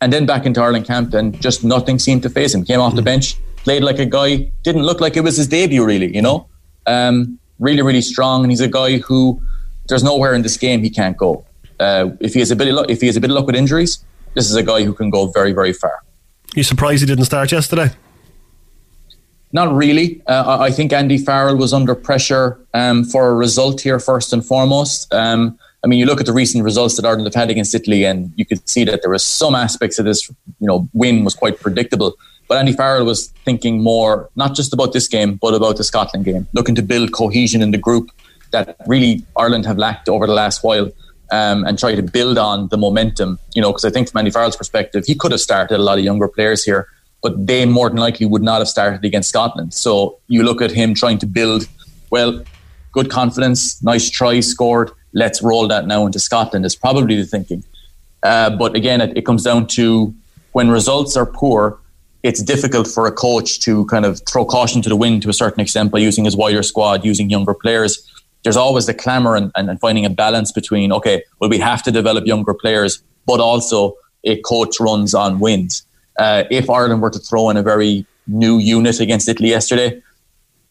S13: and then back into Ireland camp, and just nothing seemed to faze him. Came off the bench, played like a guy, didn't look like it was his debut, really, you know. Um, really, really strong, and he's a guy who there's nowhere in this game he can't go. Uh, if he has a bit of luck, if he has a bit of luck with injuries, this is a guy who can go very, very far.
S2: You surprised he didn't start yesterday?
S13: Not really. Uh, I think Andy Farrell was under pressure um, for a result here first and foremost. Um, I mean, you look at the recent results that Ireland have had against Italy, and you could see that there were some aspects of this, you know, win was quite predictable. But Andy Farrell was thinking more not just about this game, but about the Scotland game, looking to build cohesion in the group that really Ireland have lacked over the last while. Um, and try to build on the momentum, you know, because I think from Andy Farrell's perspective, he could have started a lot of younger players here but they more than likely would not have started against Scotland. So you look at him trying to build, well, good confidence, nice try scored. Let's roll that now into Scotland is probably the thinking. Uh, but again, it, it comes down to when results are poor, it's difficult for a coach to kind of throw caution to the wind to a certain extent by using his wider squad, using younger players. There's always the clamour and, and, and finding a balance between, okay, well, we have to develop younger players, but also a coach runs on wins uh, if Ireland were to throw in a very new unit against Italy yesterday,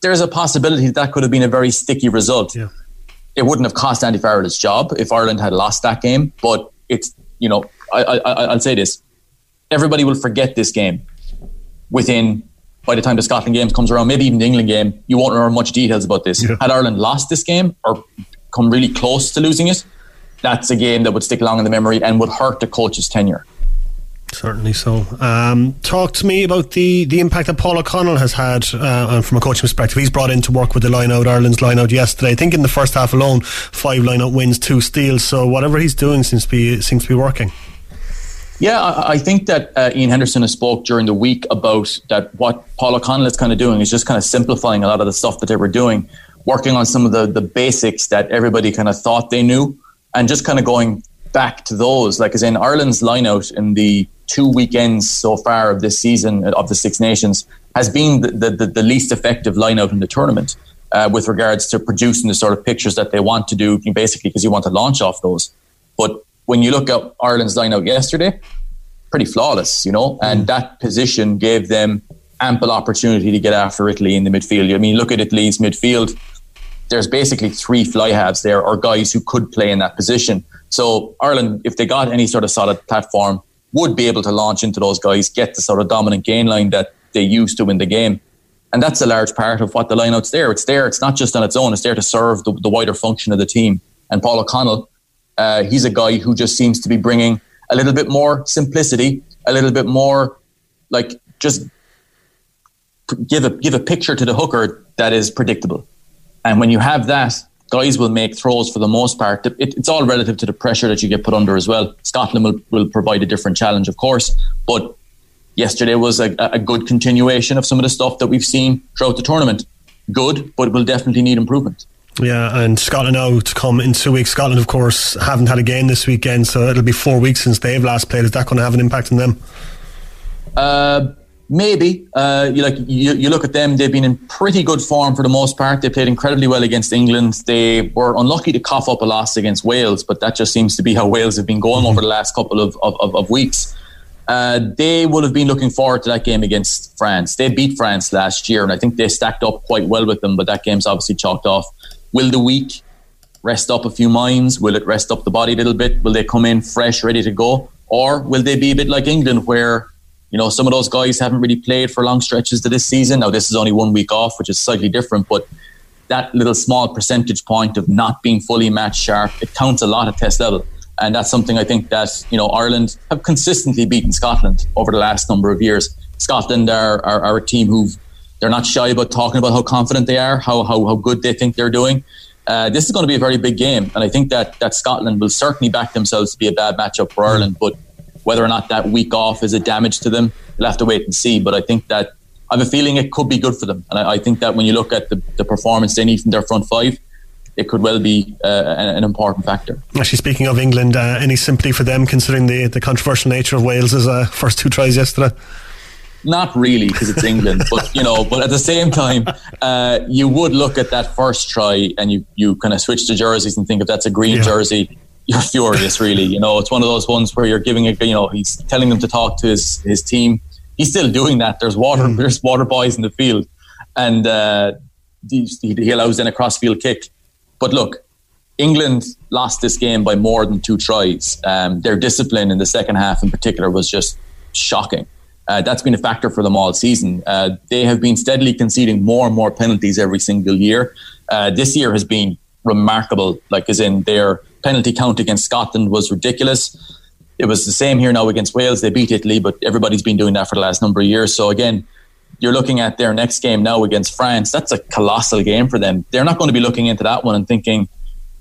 S13: there's a possibility that, that could have been a very sticky result. Yeah. It wouldn't have cost Andy Farrell his job if Ireland had lost that game, but it's, you know, I, I, I'll say this. Everybody will forget this game within by the time the Scotland game comes around, maybe even the England game, you won't remember much details about this. Yeah. Had Ireland lost this game or come really close to losing it, that's a game that would stick long in the memory and would hurt the coach's tenure.
S2: Certainly so. Um, talk to me about the, the impact that Paul O'Connell has had uh, from a coaching perspective. He's brought in to work with the line out, Ireland's line out yesterday. I think in the first half alone, five line out wins, two steals. So whatever he's doing seems to be seems to be working.
S13: Yeah, I, think that uh, Ian Henderson has spoke during the week about that. What Paul O'Connell is kind of doing is just kind of simplifying a lot of the stuff that they were doing, working on some of the the basics that everybody kind of thought they knew, and just kind of going back to those. Like as in Ireland's line out in the two weekends so far of this season of the Six Nations has been the, the, the least effective lineout in the tournament uh, with regards to producing the sort of pictures that they want to do, basically because you want to launch off those. But when you look at Ireland's line out yesterday, pretty flawless, you know, mm. and that position gave them ample opportunity to get after Italy in the midfield. I mean, look at Italy's midfield. There's basically three fly halves there, or guys who could play in that position. So Ireland, if they got any sort of solid platform, would be able to launch into those guys, get the sort of dominant gain line that they used to win the game. And that's a large part of what the lineout's there. It's there. It's not just on its own. It's there to serve the, the wider function of the team. And Paul O'Connell, uh, he's a guy who just seems to be bringing a little bit more simplicity, a little bit more like just give a give a picture to the hooker that is predictable. And when you have that, guys will make throws for the most part. It, it's all relative to the pressure that you get put under as well. Scotland will, will provide a different challenge, of course, but yesterday was a, a good continuation of some of the stuff that we've seen throughout the tournament. Good, but will definitely need improvement.
S2: Yeah, and Scotland now to come in two weeks. Scotland, of course, haven't had a game this weekend, so it'll be four weeks since they've last played. Is that going to have an impact on them?
S13: Uh, maybe. Uh, you like you, you look at them; they've been in pretty good form for the most part. They played incredibly well against England. They were unlucky to cough up a loss against Wales, but that just seems to be how Wales have been going mm-hmm. over the last couple of, of, of, of weeks. Uh, they would have been looking forward to that game against France. They beat France last year, and I think they stacked up quite well with them. But that game's obviously chalked off. Will the week rest up a few minds? Will it rest up the body a little bit? Will they come in fresh, ready to go, or will they be a bit like England, where you know some of those guys haven't really played for long stretches to this season? Now this is only one week off, which is slightly different, but that little small percentage point of not being fully match sharp it counts a lot at test level. And that's something I think that, you know, Ireland have consistently beaten Scotland over the last number of years. Scotland are, are, are a team who they're not shy about talking about how confident they are, how, how, how good they think they're doing. Uh, this is going to be a very big game. And I think that, that Scotland will certainly back themselves to be a bad matchup for Ireland. But whether or not that week off is a damage to them, we'll have to wait and see. But I think that I have a feeling it could be good for them. And I, I think that when you look at the, the performance they need from their front five, it could well be uh, an, important factor.
S2: Actually, speaking of England, uh, any sympathy for them considering the, the controversial nature of Wales's uh, first two tries yesterday?
S13: Not really, because it's England, but you know. But at the same time, uh, you would look at that first try and you you kind of switch the jerseys and think if that's a green yeah. jersey, you're furious. Really, you know, it's one of those ones where you're giving it. You know, he's telling them to talk to his his team. He's still doing that. There's water. Mm. There's water boys in the field, and uh, he, he allows in a crossfield kick but look, England lost this game by more than two tries. Um, their discipline in the second half, in particular, was just shocking. Uh, that's been a factor for them all season. Uh, they have been steadily conceding more and more penalties every single year. Uh, this year has been remarkable, like as in their penalty count against Scotland was ridiculous. It was the same here now against Wales. They beat Italy, but everybody's been doing that for the last number of years. So again, you're looking at their next game now against France. That's a colossal game for them. They're not going to be looking into that one and thinking,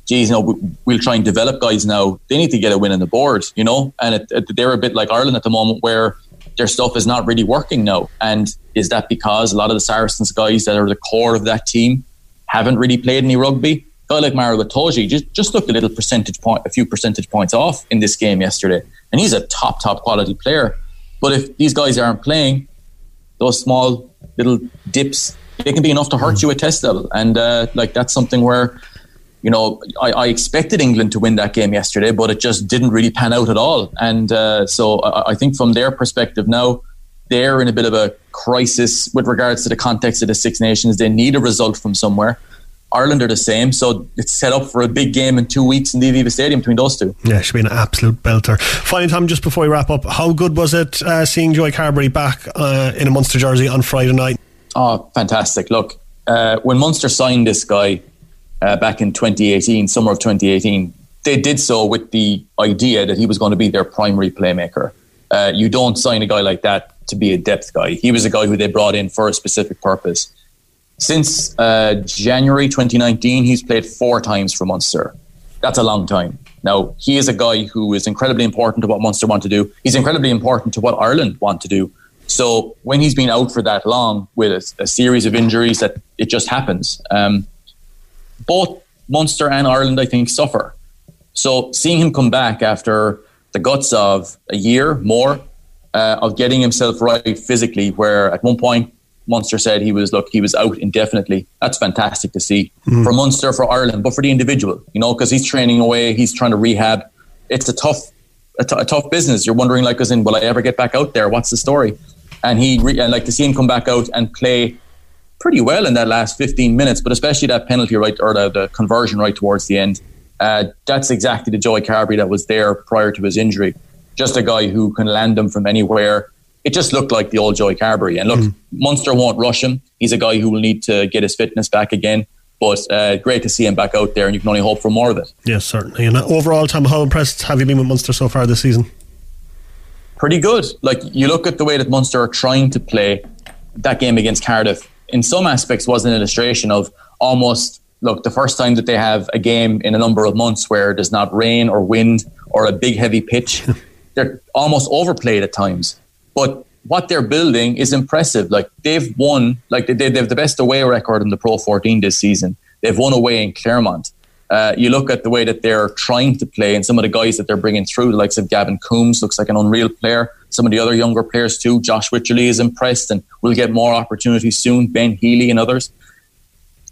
S13: geez, you know, we'll try and develop guys now. They need to get a win on the board, you know? And it, it, they're a bit like Ireland at the moment where their stuff is not really working now. And is that because a lot of the Saracens guys that are the core of that team haven't really played any rugby? A guy like Maro Itoje just, just looked a little percentage point, a few percentage points off in this game yesterday. And he's a top, top quality player. But if these guys aren't playing, those small little dips, they can be enough to hurt you at test level. And uh, like that's something where, you know, I, I, expected England to win that game yesterday, but it just didn't really pan out at all. And uh, so I, I think from their perspective now, they're in a bit of a crisis with regards to the context of the Six Nations. They need a result from somewhere. Ireland are the same, so it's set up for a big game in two weeks in the Aviva Stadium between those two.
S2: Yeah, it should be an absolute belter. Finally, Tom, just before we wrap up, how good was it uh, seeing Joey Carbery back uh, in a Munster jersey on Friday night?
S13: Oh, fantastic! Look, uh, when Munster signed this guy uh, back in 2018, summer of 2018, they did so with the idea that he was going to be their primary playmaker. Uh, you don't sign a guy like that to be a depth guy. He was a guy who they brought in for a specific purpose. Since uh, January 2019, he's played four times for Munster. That's a long time. Now, he is a guy who is incredibly important to what Munster want to do. He's incredibly important to what Ireland want to do. So when he's been out for that long with a, a series of injuries, that it just happens. Um, both Munster and Ireland, I think, suffer. So seeing him come back after the guts of a year more uh, of getting himself right physically, where at one point Munster said he was look he was out indefinitely. That's fantastic to see mm. for Munster, for Ireland, but for the individual, you know, because he's training away, he's trying to rehab. it's a tough, a, t- a tough business. You're wondering, like, as in, will I ever get back out there? What's the story? And he, re- and like to see him come back out and play pretty well in that last 15 minutes, but especially that penalty right or the, the conversion right towards the end. Uh, that's exactly the Joey Carbery that was there prior to his injury. Just a guy who can land them from anywhere. It just looked like the old Joey Carbery. And look, mm. Munster won't rush him. He's a guy who will need to get his fitness back again. But uh, great to see him back out there, and you can only hope for more of it.
S2: Yes, certainly. And overall, Tom, how impressed have you been with Munster so far this season?
S13: Pretty good. Like you look at the way that Munster are trying to play that game against Cardiff. In some aspects, was an illustration of almost look the first time that they have a game in a number of months where there's not rain or wind or a big heavy pitch. (laughs) they're almost overplayed at times, but what they're building is impressive. Like they've won, like they, they have the best away record in the Pro 14 this season. They've won away in Clermont. Uh, you look at the way that they're trying to play and some of the guys that they're bringing through, the likes of Gavin Coombes, looks like an unreal player. Some of the other younger players too. Josh Wycherley is impressed and will get more opportunities soon. Ben Healy and others.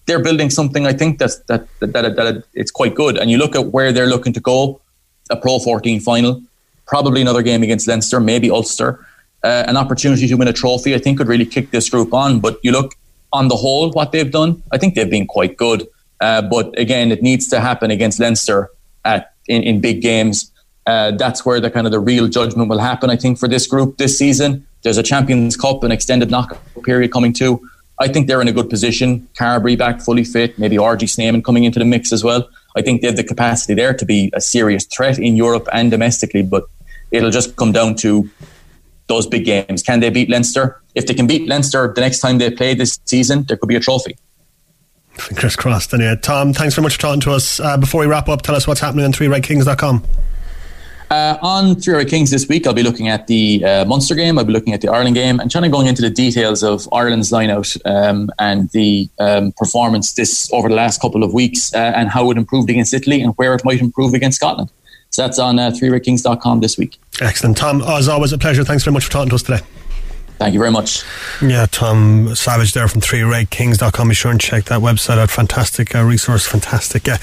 S13: They're building something I think that's, that, that, that, that it's quite good. And you look at where they're looking to go, a Pro 14 final, probably another game against Leinster, maybe Ulster uh, an opportunity to win a trophy, I think could really kick this group on. But you look on the whole, what they've done, I think they've been quite good. Uh, but again, it needs to happen against Leinster at in, in big games. Uh, that's where the kind of the real judgment will happen. I think for this group this season, there's a Champions Cup, an extended knockout period coming too. I think they're in a good position. Carbery back fully fit, maybe RG Snyman coming into the mix as well. I think they have the capacity there to be a serious threat in Europe and domestically, but it'll just come down to those big games. Can they beat Leinster? If they can beat Leinster the next time they play this season, there could be a trophy.
S2: Fingers crossed. And yeah, Tom, thanks very much for talking to us. Uh, before we wrap up, tell us what's happening on 3redkings.com.
S13: Uh, on Three Red Kings this week, I'll be looking at the uh, Munster game. I'll be looking at the Ireland game and trying to go into the details of Ireland's lineout um, and the um, performance this over the last couple of weeks uh, and how it improved against Italy and where it might improve against Scotland. So that's on uh, 3redkings.com this week.
S2: Excellent. Tom, as always, a pleasure. Thanks very much for talking to us today.
S13: Thank you very much.
S2: Yeah, Tom Savage there from 3redkings.com. Be sure and check that website out. Fantastic uh, resource, fantastic uh,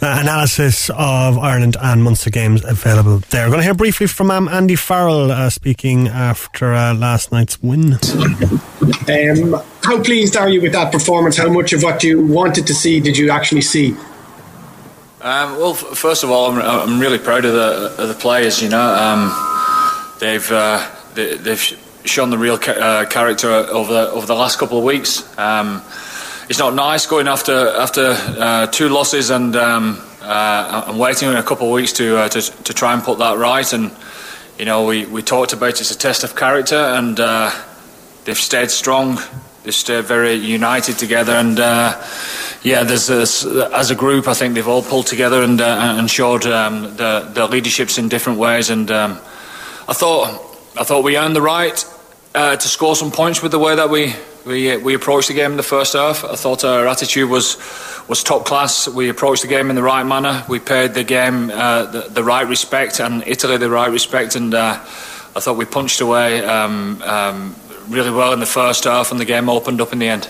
S2: uh, analysis of Ireland and Munster games available there. We're going to hear briefly from um, Andy Farrell uh, speaking after uh, last night's win.
S14: Um, how pleased are you with that performance? How much of what you wanted to see did you actually see?
S15: Um, well, f- first of all, I'm, I'm really proud of the of the players. You know, um, they've uh, they, have shown the real ca- uh, character over the, over the last couple of weeks. Um, it's not nice going after after uh, two losses and um, uh, and waiting a couple of weeks to, uh, to to try and put that right. And you know, we, we talked about it's a test of character, and uh, they've stayed strong. They've stayed very united together, and yeah, there's as a group, I think they've all pulled together and uh, and showed um, the the leaderships in different ways. And um, I thought I thought we earned the right uh, to score some points with the way that we we we approached the game in the first half. I thought our attitude was was top class. We approached the game in the right manner. We paid the game uh, the, the, right respect and Italy the right respect. And uh, I thought we punched away um, um, really well in the first half, and the game opened up in the end.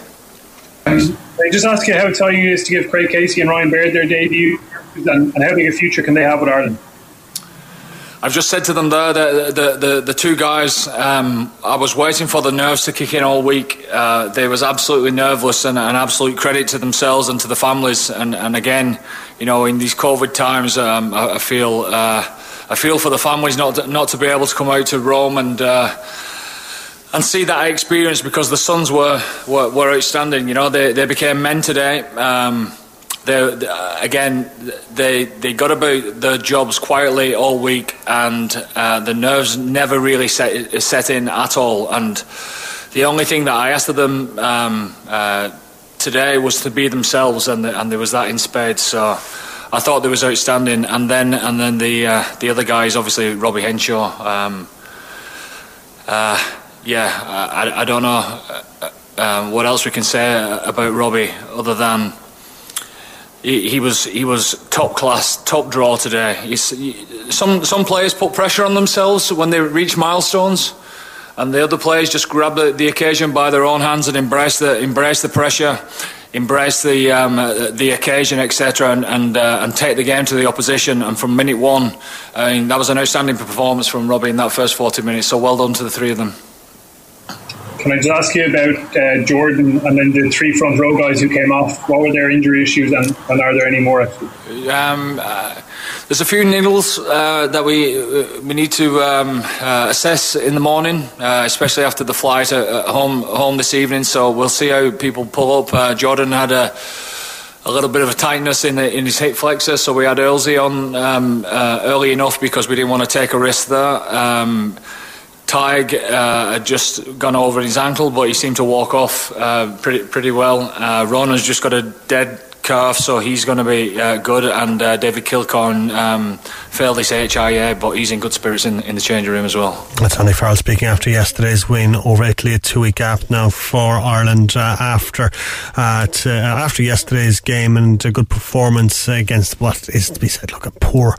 S16: I just ask you how exciting it is to give Craig Casey and Ryan Baird their debut, and, and how big a future can they have with Ireland?
S15: I've just said to them there that the, the, the two guys, um, I was waiting for the nerves to kick in all week. Uh, they was absolutely nerveless and an absolute credit to themselves and to the families. And, and again, you know, in these COVID times, um, I, I, feel uh, I feel for the families not to, not to be able to come out to Rome and. Uh, and see that experience because the sons were, were, were outstanding. You know, they, they became men today. Um, they, again, they they got about their jobs quietly all week, and uh, the nerves never really set set in at all. And the only thing that I asked of them um, uh, today was to be themselves, and the, and there was that in spades. So I thought they was outstanding. And then and then the uh, the other guys, obviously Robbie Henshaw. Um, uh, yeah, I, I don't know uh, what else we can say about Robbie other than he, he was he was top class, top draw today. He's, some some players put pressure on themselves when they reach milestones, and the other players just grab the, the occasion by their own hands and embrace the embrace the pressure. embrace the um, uh, the occasion, etc., and and, uh, and take the game to the opposition. And from minute one, I mean, that was an outstanding performance from Robbie in that first 40 minutes. So well done to the three of them.
S16: Can I just ask you about uh, Jordan and then the three front row guys who came off? What were their injury issues, and, and are there any more?
S15: Um, uh, there's a few niggles uh, that we uh, we need to um, uh, assess in the morning, uh, especially after the flight at home home this evening. So we'll see how people pull up. Jordan had a a little bit of a tightness in, the, in his hip flexor, so we had Earlsey on um, early enough because we didn't want to take a risk there. Tadhg uh, had just gone over his ankle, but he seemed to walk off uh, pretty pretty well. Uh, Ron has just got a dead calf, so he's going to be uh, good. And uh, David Kilcoyne um, failed his HIA, but he's in good spirits in, in the changing room as well.
S2: That's Andy Farrell speaking after yesterday's win over Italy. A two-week gap now for Ireland uh, after uh, to, uh, after yesterday's game and a good performance against what is to be said, look a poor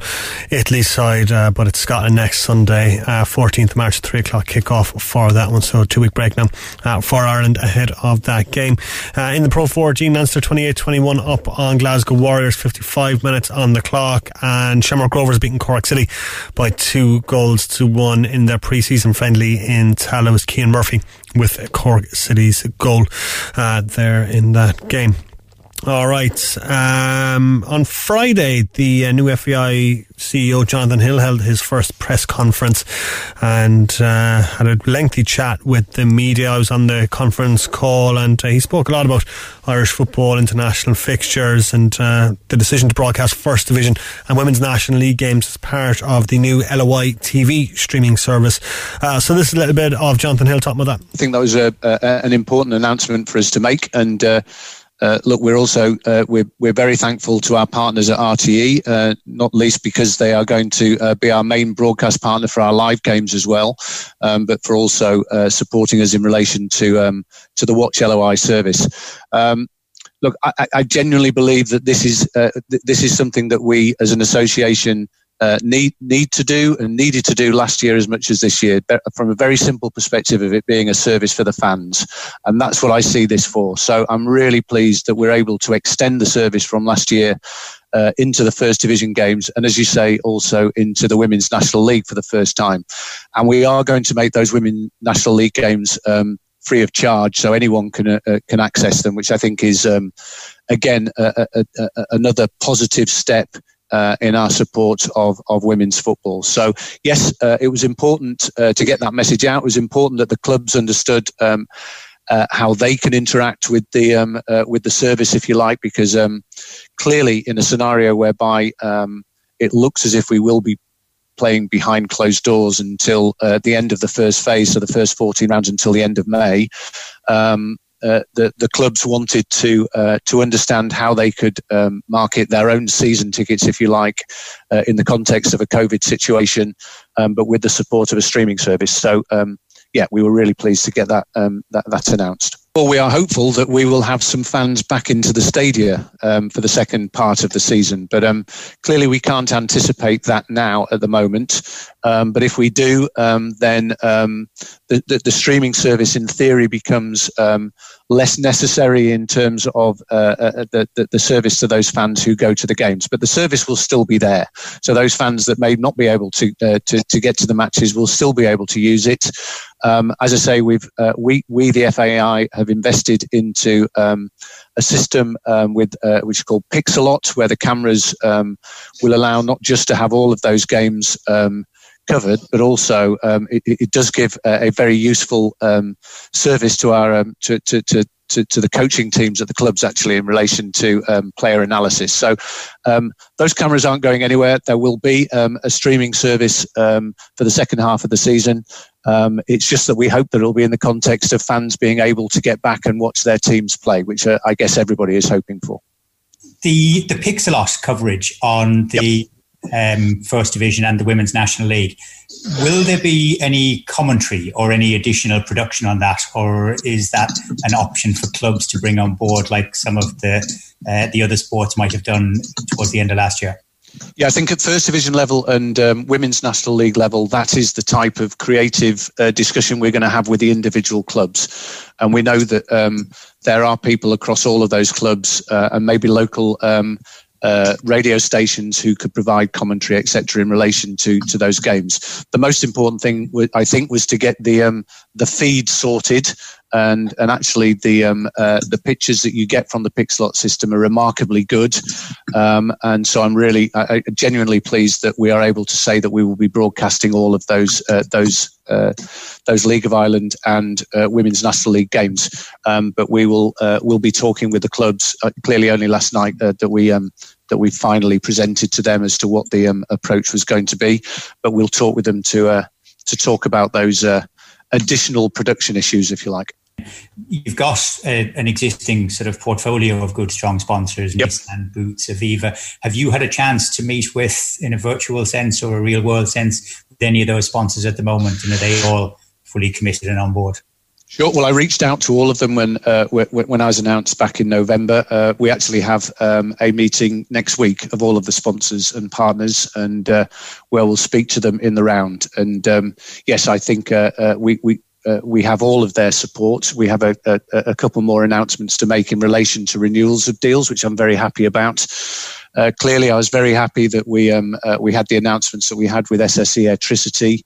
S2: Italy side. Uh, but it's Scotland next Sunday, 14th March, three o'clock kickoff for that one. So two-week break now for Ireland ahead of that game. in the Pro 4, Jean Leinster 28-21 up up on Glasgow Warriors, 55 minutes on the clock, and Shamrock Rovers beating Cork City by two goals to one in their pre-season friendly in Tallaght. Cian Murphy with Cork City's goal uh, there in that game. All right. Um, on Friday, the uh, new FAI CEO Jonathan Hill held his first press conference and uh, had a lengthy chat with the media. I was on the conference call, and uh, he spoke a lot about Irish football, international fixtures, and uh, the decision to broadcast First Division and Women's National League games as part of the new LOI TV streaming service. Uh, so this is a little bit of Jonathan Hill talking about that.
S17: I think that was a, a, an important announcement for us to make, and uh, look, we're also uh, we're we're very thankful to our partners at RTE, uh, not least because they are going to uh, be our main broadcast partner for our live games as well, um, but for also uh, supporting us in relation to um, to the Watch LOI service. Um, look, I, I, genuinely believe that this is uh, th- this is something that we as an association uh, need need to do and needed to do last year as much as this year, from a very simple perspective of it being a service for the fans, and that's what I see this for. So I'm really pleased that we're able to extend the service from last year uh, into the first division games, and as you say, also into the women's national league for the first time. And we are going to make those women national league games. Um, free of charge, so anyone can uh, uh can access them, which I think is um, again another positive step uh, in our support of, of women's football. So, yes, uh, it was important uh, to get that message out. It was important that the clubs understood um, uh, how they can interact with the um, uh, with the service, if you like, because um, clearly, in a scenario whereby um, it looks as if we will be playing behind closed doors until uh, the end of the first phase, so the first 14 rounds until the end of May. Uh, the the clubs wanted to uh, to understand how they could um, market their own season tickets, if you like, uh, in the context of a COVID situation, um, but with the support of a streaming service. So, um, yeah, we were really pleased to get that um, that, that announced. Well, we are hopeful that we will have some fans back into the stadia um, for the second part of the season, but um, clearly we can't anticipate that now at the moment. Um, but if we do, um, then um, the, the, the, streaming service, in theory, becomes um, less necessary in terms of uh, uh, the, the, the service to those fans who go to the games. But the service will still be there. So those fans that may not be able to uh, to, to get to the matches will still be able to use it. Um, as I say, we've uh, we we the FAI have invested into um, a system um, with uh, which is called Pixellot, where the cameras um, will allow not just to have all of those games um, covered, but also um, it, it, does give a, a very useful service to our to, to, to to, to, the coaching teams at the clubs actually in relation to um, player analysis. So um, those cameras aren't going anywhere. There will be um, a streaming service for the second half of the season. Um, it's just that we hope that it'll be in the context of fans being able to get back and watch their teams play, which uh, I guess everybody is hoping for.
S18: The the Pixellot coverage on the yep. Um, First Division and the Women's National League, will there be any commentary or any additional production on that, or is that an option for clubs to bring on board, like some of the uh, the other sports might have done towards the end of last year?
S17: Yeah, I think at first division level and um, women's national league level, that is the type of creative uh, discussion we're going to have with the individual clubs. And we know that um, there are people across all of those clubs uh, and maybe local um, uh, radio stations who could provide commentary, etc., in relation to to those games. The most important thing, I think, was to get the um, the feed sorted, and and actually the um, uh, the pictures that you get from the Pixellot system are remarkably good, um, and so I'm really I, genuinely pleased that we are able to say that we will be broadcasting all of those uh, those uh, those League of Ireland and uh, Women's National League games. Um, but we will uh, will be talking with the clubs. Uh, clearly, only last night that we um, that we finally presented to them as to what the um, approach was going to be. But we'll talk with them to to talk about those additional production issues, if you like.
S18: You've got a, an existing sort of portfolio of good, strong sponsors, yep. Nissan, Boots, Aviva. Have you had a chance to meet with, in a virtual sense or a real world sense, with any of those sponsors at the moment, and are they all fully committed and on board?
S17: Sure. Well, I reached out to all of them when uh, when I was announced back in November. Uh, we actually have um, a meeting next week of all of the sponsors and partners, and uh, where we'll speak to them in the round. And um, yes, I think uh, uh, we we. Uh, we have all of their support. We have a, a, a, couple more announcements to make in relation to renewals of deals, which I'm very happy about. Uh, clearly, I was very happy that we um, uh, we had the announcements that we had with SSE Airtricity,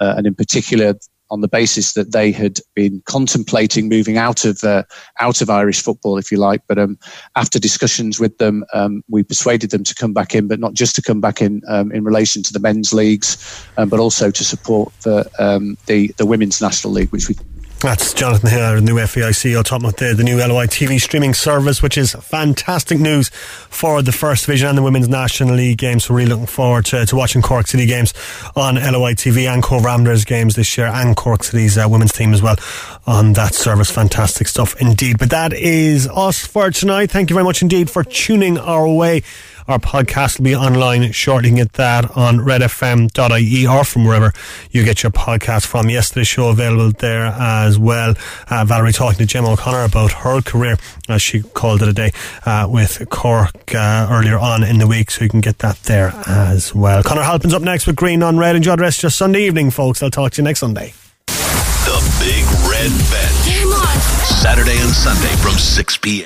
S17: uh, and in particular on the basis that they had been contemplating moving out of uh, out of Irish football, if you like. But um, after discussions with them, um, we persuaded them to come back in, but not just to come back in um, in relation to the men's leagues, um, but also to support the um, the the women's national league, which we
S2: that's Jonathan Hill, the new FEIC, on top of the, the new LOI TV streaming service, which is fantastic news for the First Division and the Women's National League games. So, really looking forward to, to watching Cork City games on LOI TV and Cobh Ramblers games this year and Cork City's uh, women's team as well on that service. Fantastic stuff indeed. But that is us for tonight. Thank you very much indeed for tuning our way. Our podcast will be online shortly. You get that on redfm.ie or from wherever you get your podcast from. Yesterday's show available there as well. Uh, Valerie talking to Gemma O'Connor about her career, as she called it a day, uh, with Cork uh, earlier on in the week. So you can get that there as well. Conor Halpin's up next with Green on Red. Enjoy the rest of your Sunday evening, folks. I'll talk to you next Sunday.
S1: The Big Red Bench. Saturday and Sunday from 6 p.m.